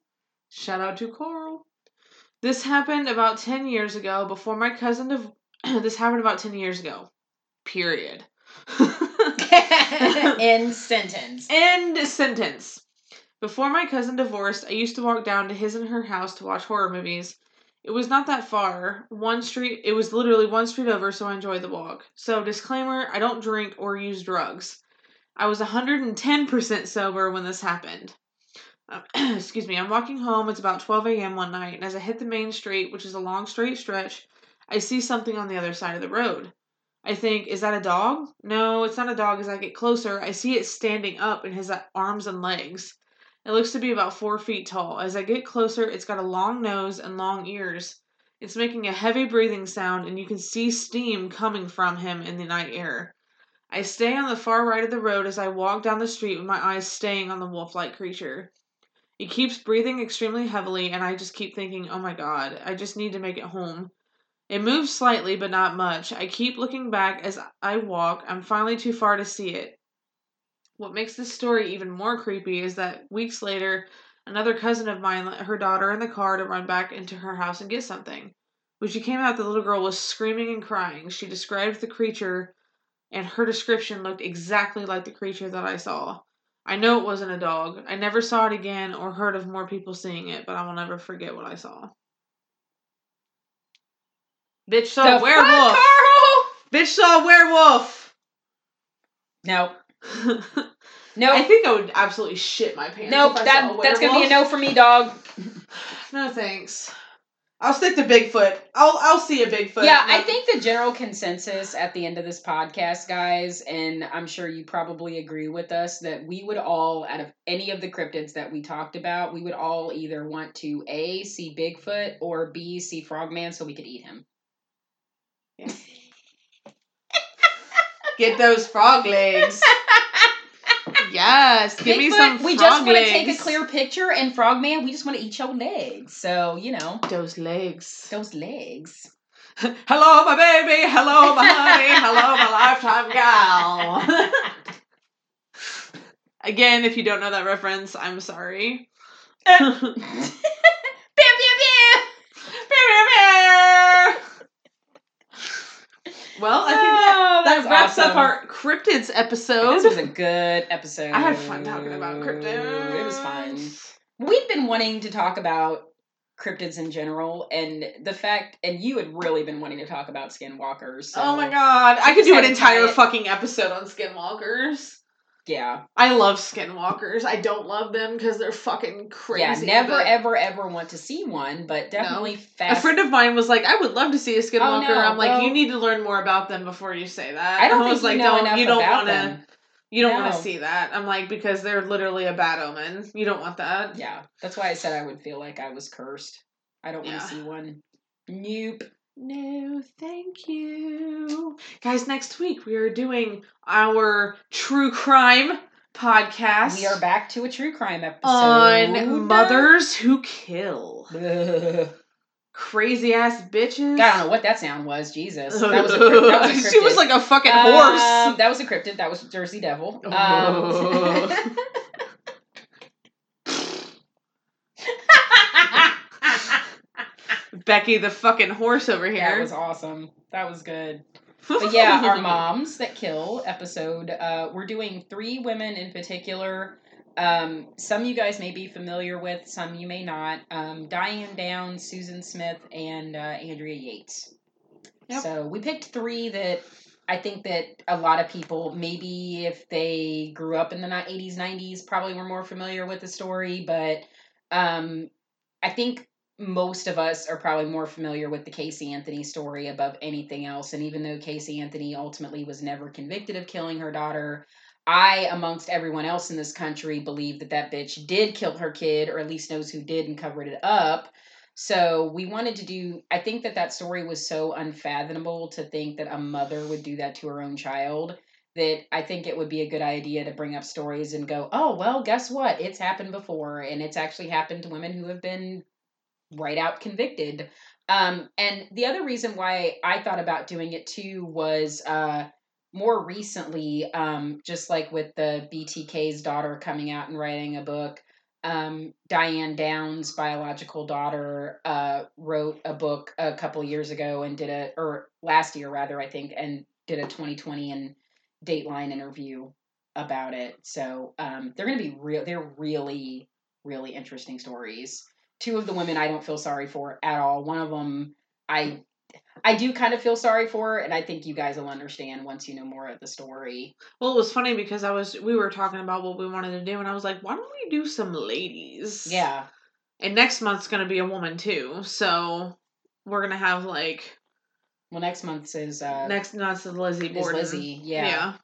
Shout out to Carl. This happened about 10 years ago before my cousin. Div- this happened about 10 years ago. Period. In sentence. End sentence. Before my cousin divorced, I used to walk down to his and her house to watch horror movies. It was not that far. One street, it was literally one street over, so I enjoyed the walk. So, disclaimer I don't drink or use drugs. I was 110% sober when this happened. Um, excuse me, I'm walking home. It's about 12 a.m. one night, and as I hit the main street, which is a long straight stretch, I see something on the other side of the road. I think, is that a dog? No, it's not a dog. As I get closer, I see it standing up in his uh, arms and legs. It looks to be about four feet tall. As I get closer, it's got a long nose and long ears. It's making a heavy breathing sound, and you can see steam coming from him in the night air. I stay on the far right of the road as I walk down the street with my eyes staying on the wolf like creature. It keeps breathing extremely heavily, and I just keep thinking, oh my god, I just need to make it home. It moves slightly, but not much. I keep looking back as I walk. I'm finally too far to see it. What makes this story even more creepy is that weeks later, another cousin of mine let her daughter in the car to run back into her house and get something. When she came out, the little girl was screaming and crying. She described the creature, and her description looked exactly like the creature that I saw. I know it wasn't a dog. I never saw it again or heard of more people seeing it, but I will never forget what I saw. Bitch saw The a werewolf. Bitch saw a werewolf. No. No. I think I would absolutely shit my pants. Nope. if I That saw a that's gonna be a no for me, dog. No thanks. I'll stick to Bigfoot. I'll I'll see a Bigfoot. yeah, No- I think the general consensus at the end of this podcast, guys, and I'm sure you probably agree with us that we would all, out of any of the cryptids that we talked about, we would all either want to A, see Bigfoot, or B, see Frogman so we could eat him. Get those frog legs. yes, give me some. we just want to take a clear picture, and Frogman, we just want to eat your legs. So, you know, Those legs. those legs. Hello, my baby. Hello, my honey. Hello, my lifetime gal. Again, if you don't know that reference, I'm sorry. Pew, pew, pew. Well, I think that, Oh, that wraps up our cryptids episode. This was a good episode. I had fun talking about cryptids. It was fun. We've been wanting to talk about cryptids in general, and the fact, and you had really been wanting to talk about skinwalkers. So Oh my god, I could do an had to tie entire fucking episode on skinwalkers. Yeah. I love skinwalkers. I don't love them because they're fucking crazy. yeah. Never ever ever want to see one, but definitely fast. A friend of mine was like, "I would love to see a oh, skinwalker." no, I'm like, well- "You oh. need to learn more about them before you say that." I don't was think you like, know "Don't you don't want to you don't want to see that." I'm like, because they're literally a bad omen. You don't want that. Yeah, that's why I said I would feel like I was cursed. I don't want to see one. Nope. No, thank you. Guys, next week we are doing our true crime podcast We are back to a true crime episode. on mothers who kill. Crazy ass bitches. I don't know what that sound was. Jesus, that was a, that was a she was like a fucking Um, horse. that was a cryptid. That was Jersey Devil. Um, Oh. Becky the fucking horse over here. that was awesome. That was good. But yeah, our moms that kill episode. Uh, we're doing three women in particular. Um, some you guys may be familiar with, some you may not. Um, Diane Downs, Susan Smith, and uh, Andrea Yates. Yep. So we picked three that I think that a lot of people, maybe if they grew up in the ni- 80s, 90s, probably were more familiar with the story. But um, I think most of us are probably more familiar with the Casey Anthony story above anything else. And even though Casey Anthony ultimately was never convicted of killing her daughter, I, amongst everyone else in this country, believe that that bitch did kill her kid, or at least knows who did and covered it up. So we wanted to do, I think that that story was so unfathomable to think that a mother would do that to her own child that I think it would be a good idea to bring up stories and go, oh, well, guess what? It's happened before. And it's actually happened to women who have been right out convicted. Um, and the other reason why I thought about doing it too was uh, more recently, um, just like with the BTK's daughter coming out and writing a book. Um, Diane Downs' biological daughter uh, wrote a book a couple years ago and did a, or last year rather, I think, and did a 2020 and Dateline interview about it. So um, they're going to be real. They're really, really interesting stories two of the women I don't feel sorry for at all. One of them I I do kind of feel sorry for, and I think you guys will understand once you know more of the story. Well, it was funny because I was we were talking about what we wanted to do, and I was like, why don't we do some ladies? Yeah, And next month's gonna be a woman too, so we're gonna have like well, next month's is uh next month's is Lizzie Borden. Lizzie. Yeah, Yeah.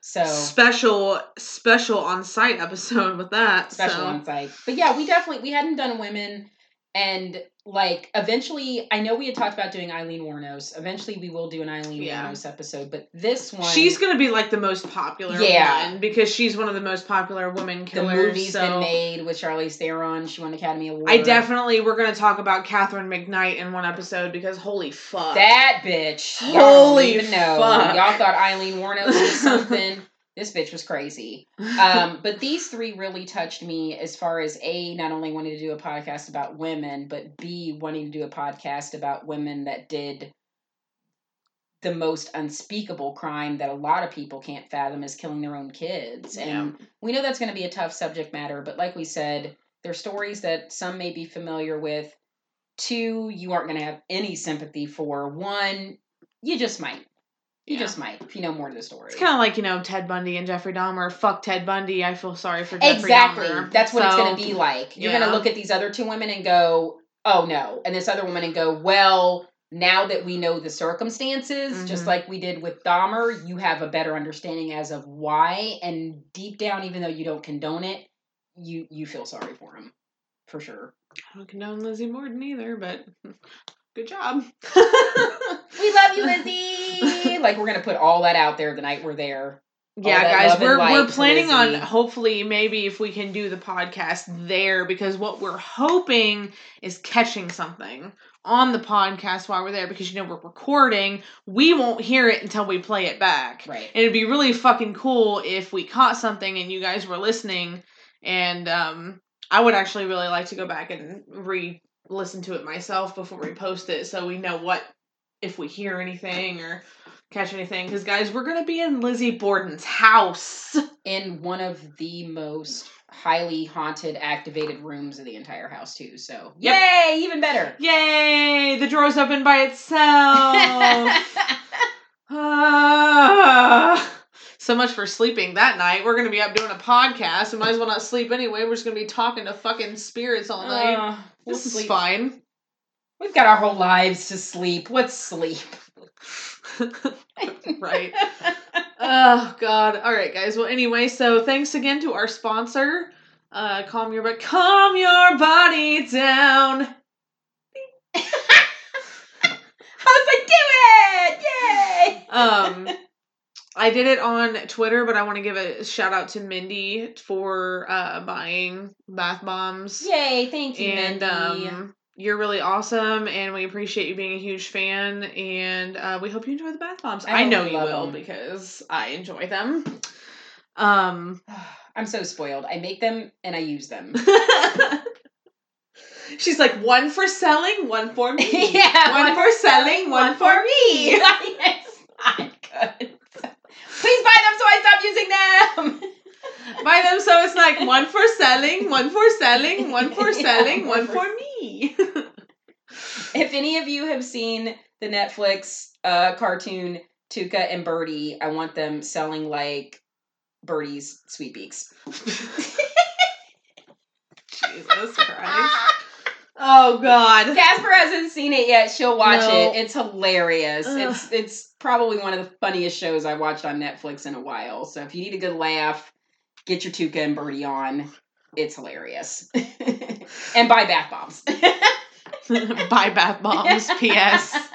So Special special on site episode with that. special so. on site. But yeah, we definitely we hadn't done women, and like eventually, I know we had talked about doing Aileen Wuornos. Eventually, we will do an Aileen Yeah. Wuornos episode, but this one She's gonna be like the most popular Yeah. one because she's one of the most popular women killers the movie's so been made with Charlize Theron. She won an Academy Award. I definitely we're gonna talk about Catherine McKnight in one episode because holy fuck. That bitch. Y'all Holy know. fuck. Y'all thought Eileen Warnos was something. This bitch was crazy. Um, but these three really touched me as far as A, not only wanting to do a podcast about women, but B, wanting to do a podcast about women that did the most unspeakable crime that a lot of people can't fathom is killing their own kids. And we know that's going to be a tough subject matter, but like we said, they're stories that some may be familiar with. Two, you aren't going to have any sympathy for. One, you just might. You Yeah. just might if you know more of the story. It's kind of like you know Ted Bundy and Jeffrey Dahmer. Fuck Ted Bundy. I feel sorry for Jeffrey Dahmer. exactly. Dahmer. That's what it's going to be like. You're going to look at these other two women and go, "Oh no," and this other woman and go, "Well." Now that we know the circumstances, just Mhm. like we did with Dahmer, you have a better understanding as of why, and deep down, even though you don't condone it, you you feel sorry for him, for sure. I don't condone Lizzie Borden either, but good job. We love you, Lizzie. like we're gonna put all that out there the night we're there. yeah, guys, we're we're planning on hopefully maybe if we can do the podcast there because what we're hoping is catching something on the podcast while we're there because you know we're recording. We won't hear it until we play it back. Right. And it'd be really fucking cool if we caught something and you guys were listening. And um, I would actually really like to go back and re listen to it myself before we post it so we know what, if we hear anything or catch anything. Because, guys, we're to be in Lizzie Borden's house. In one of the most highly haunted, activated rooms of the entire house, too. So Yep. yay, even better. Yay! The drawer's open by itself. So So much for sleeping that night. We're gonna be up doing a podcast. We might as well not sleep anyway. We're just gonna be talking to fucking spirits all night. Uh, we'll this is fine. We've got our whole lives to sleep. What's sleep? right. Oh God. All right, guys. Well, anyway, so thanks again to our sponsor. Uh, calm your but calm your body down. I was like, do it! Yay! Um, I did it on Twitter, but I want to give a shout out to Mindy for uh buying bath bombs. Yay! Thank you, and Mindy. um, you're really awesome, and we appreciate you being a huge fan. And uh, we hope you enjoy the bath bombs. I I, know you will them. because I enjoy them. Um, I'm so spoiled. I make them and I use them. she's like one for selling, one for me. Yeah, one, one for selling, one for me. it's not good. Please buy them so I stop using them. Buy them so it's like one for selling, one for selling, one for Yeah, selling, one one for- for me. if any of you have seen the Netflix uh, cartoon Tuca and Birdie, I want them selling like Birdie's sweet beaks. Jesus Christ. Oh God. Casper hasn't seen it yet. She'll watch No. it. It's hilarious. Ugh. It's it's probably one of the funniest shows I've watched on Netflix in a while. So if you need a good laugh, get your Tuca and Birdie on. It's hilarious. and buy bath bombs. buy bath bombs. P.S.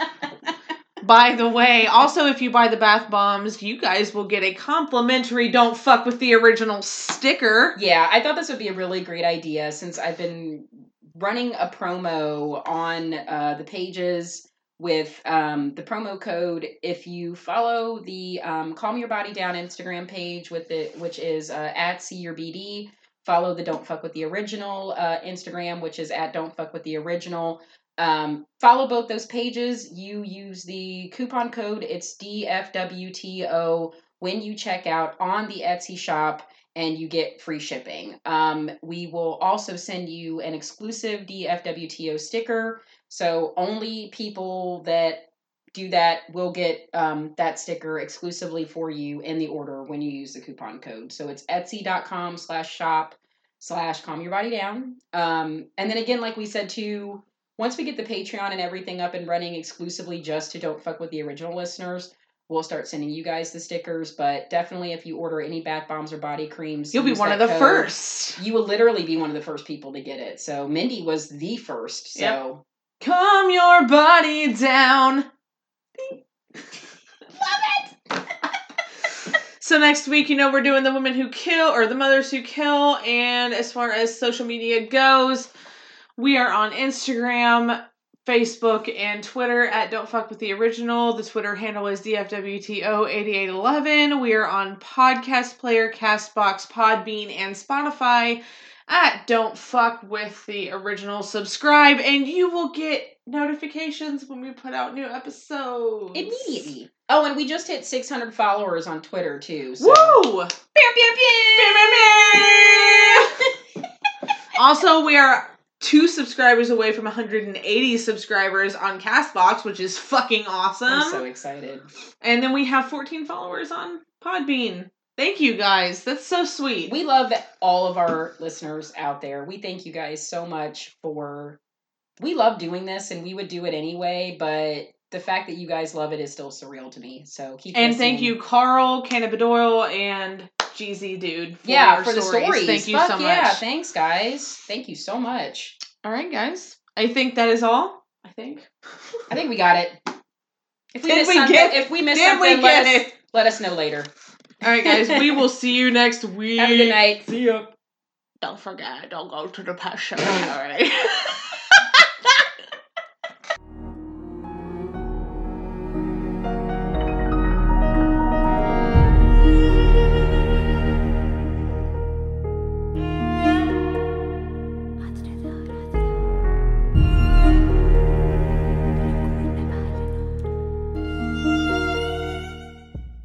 By the way, also if you buy the bath bombs, you guys will get a complimentary "Don't fuck with the original" sticker. Yeah, I thought this would be a really great idea since I've been running a promo on uh, the pages with um, the promo code. If you follow the um, Calm Your Body Down Instagram page with it, which is uh, at CYBD, follow the Don't Fuck with the Original uh, Instagram, which is at Don't Fuck with the Original. Um, follow both those pages. You use the coupon code. It's DFWTO when you check out on the Etsy shop and you get free shipping. Um, we will also send you an exclusive DFWTO sticker. So only people that do that will get um, that sticker exclusively for you in the order when you use the coupon code. So it's etsy.com slash shop slash calm your body down. Um, and then again, like we said too, once we get the Patreon and everything up and running exclusively just to Don't Fuck with the Original listeners, we'll start sending you guys the stickers. But definitely, if you order any bath bombs or body creams, You'll be one of the code. first. You will literally be one of the first people to get it. So Mindy was the first. So Calm your body down. Love it. so next week, you know, we're doing the women who kill or the mothers who kill. And as far as social media goes, we are on Instagram, Facebook, and Twitter at Don't Fuck with the Original. The Twitter handle is DFWTO8811. We are on Podcast Player, Castbox, Podbean, and Spotify at Don't Fuck with the Original. Subscribe, and you will get notifications when we put out new episodes. immediately. Oh, and we just hit 600 followers on Twitter too. So. Woo! Pew, pew, pew. also, we are two subscribers away from 180 subscribers on Castbox, which is fucking awesome. I'm so excited. and then we have 14 followers on Podbean. Thank you guys. That's so sweet. We love all of our listeners out there. We thank you guys so much for. We love doing this, and we would do it anyway. But the fact that you guys love it is still surreal to me. So keep. and thank you, Carl, Cannabidoyle, and Jeezy Dude. For Yeah, your for the stories. Thank you Fuck so much. Yeah, thanks, guys. Thank you so much. All right, guys. I think that is all. I think. I think we got it. If we Did missed we something, get- if we missed Did something, we let get us it? let us know later. All right, guys. we will see you next week. Have a good night. See ya. Don't forget, don't go to the pet show. All right.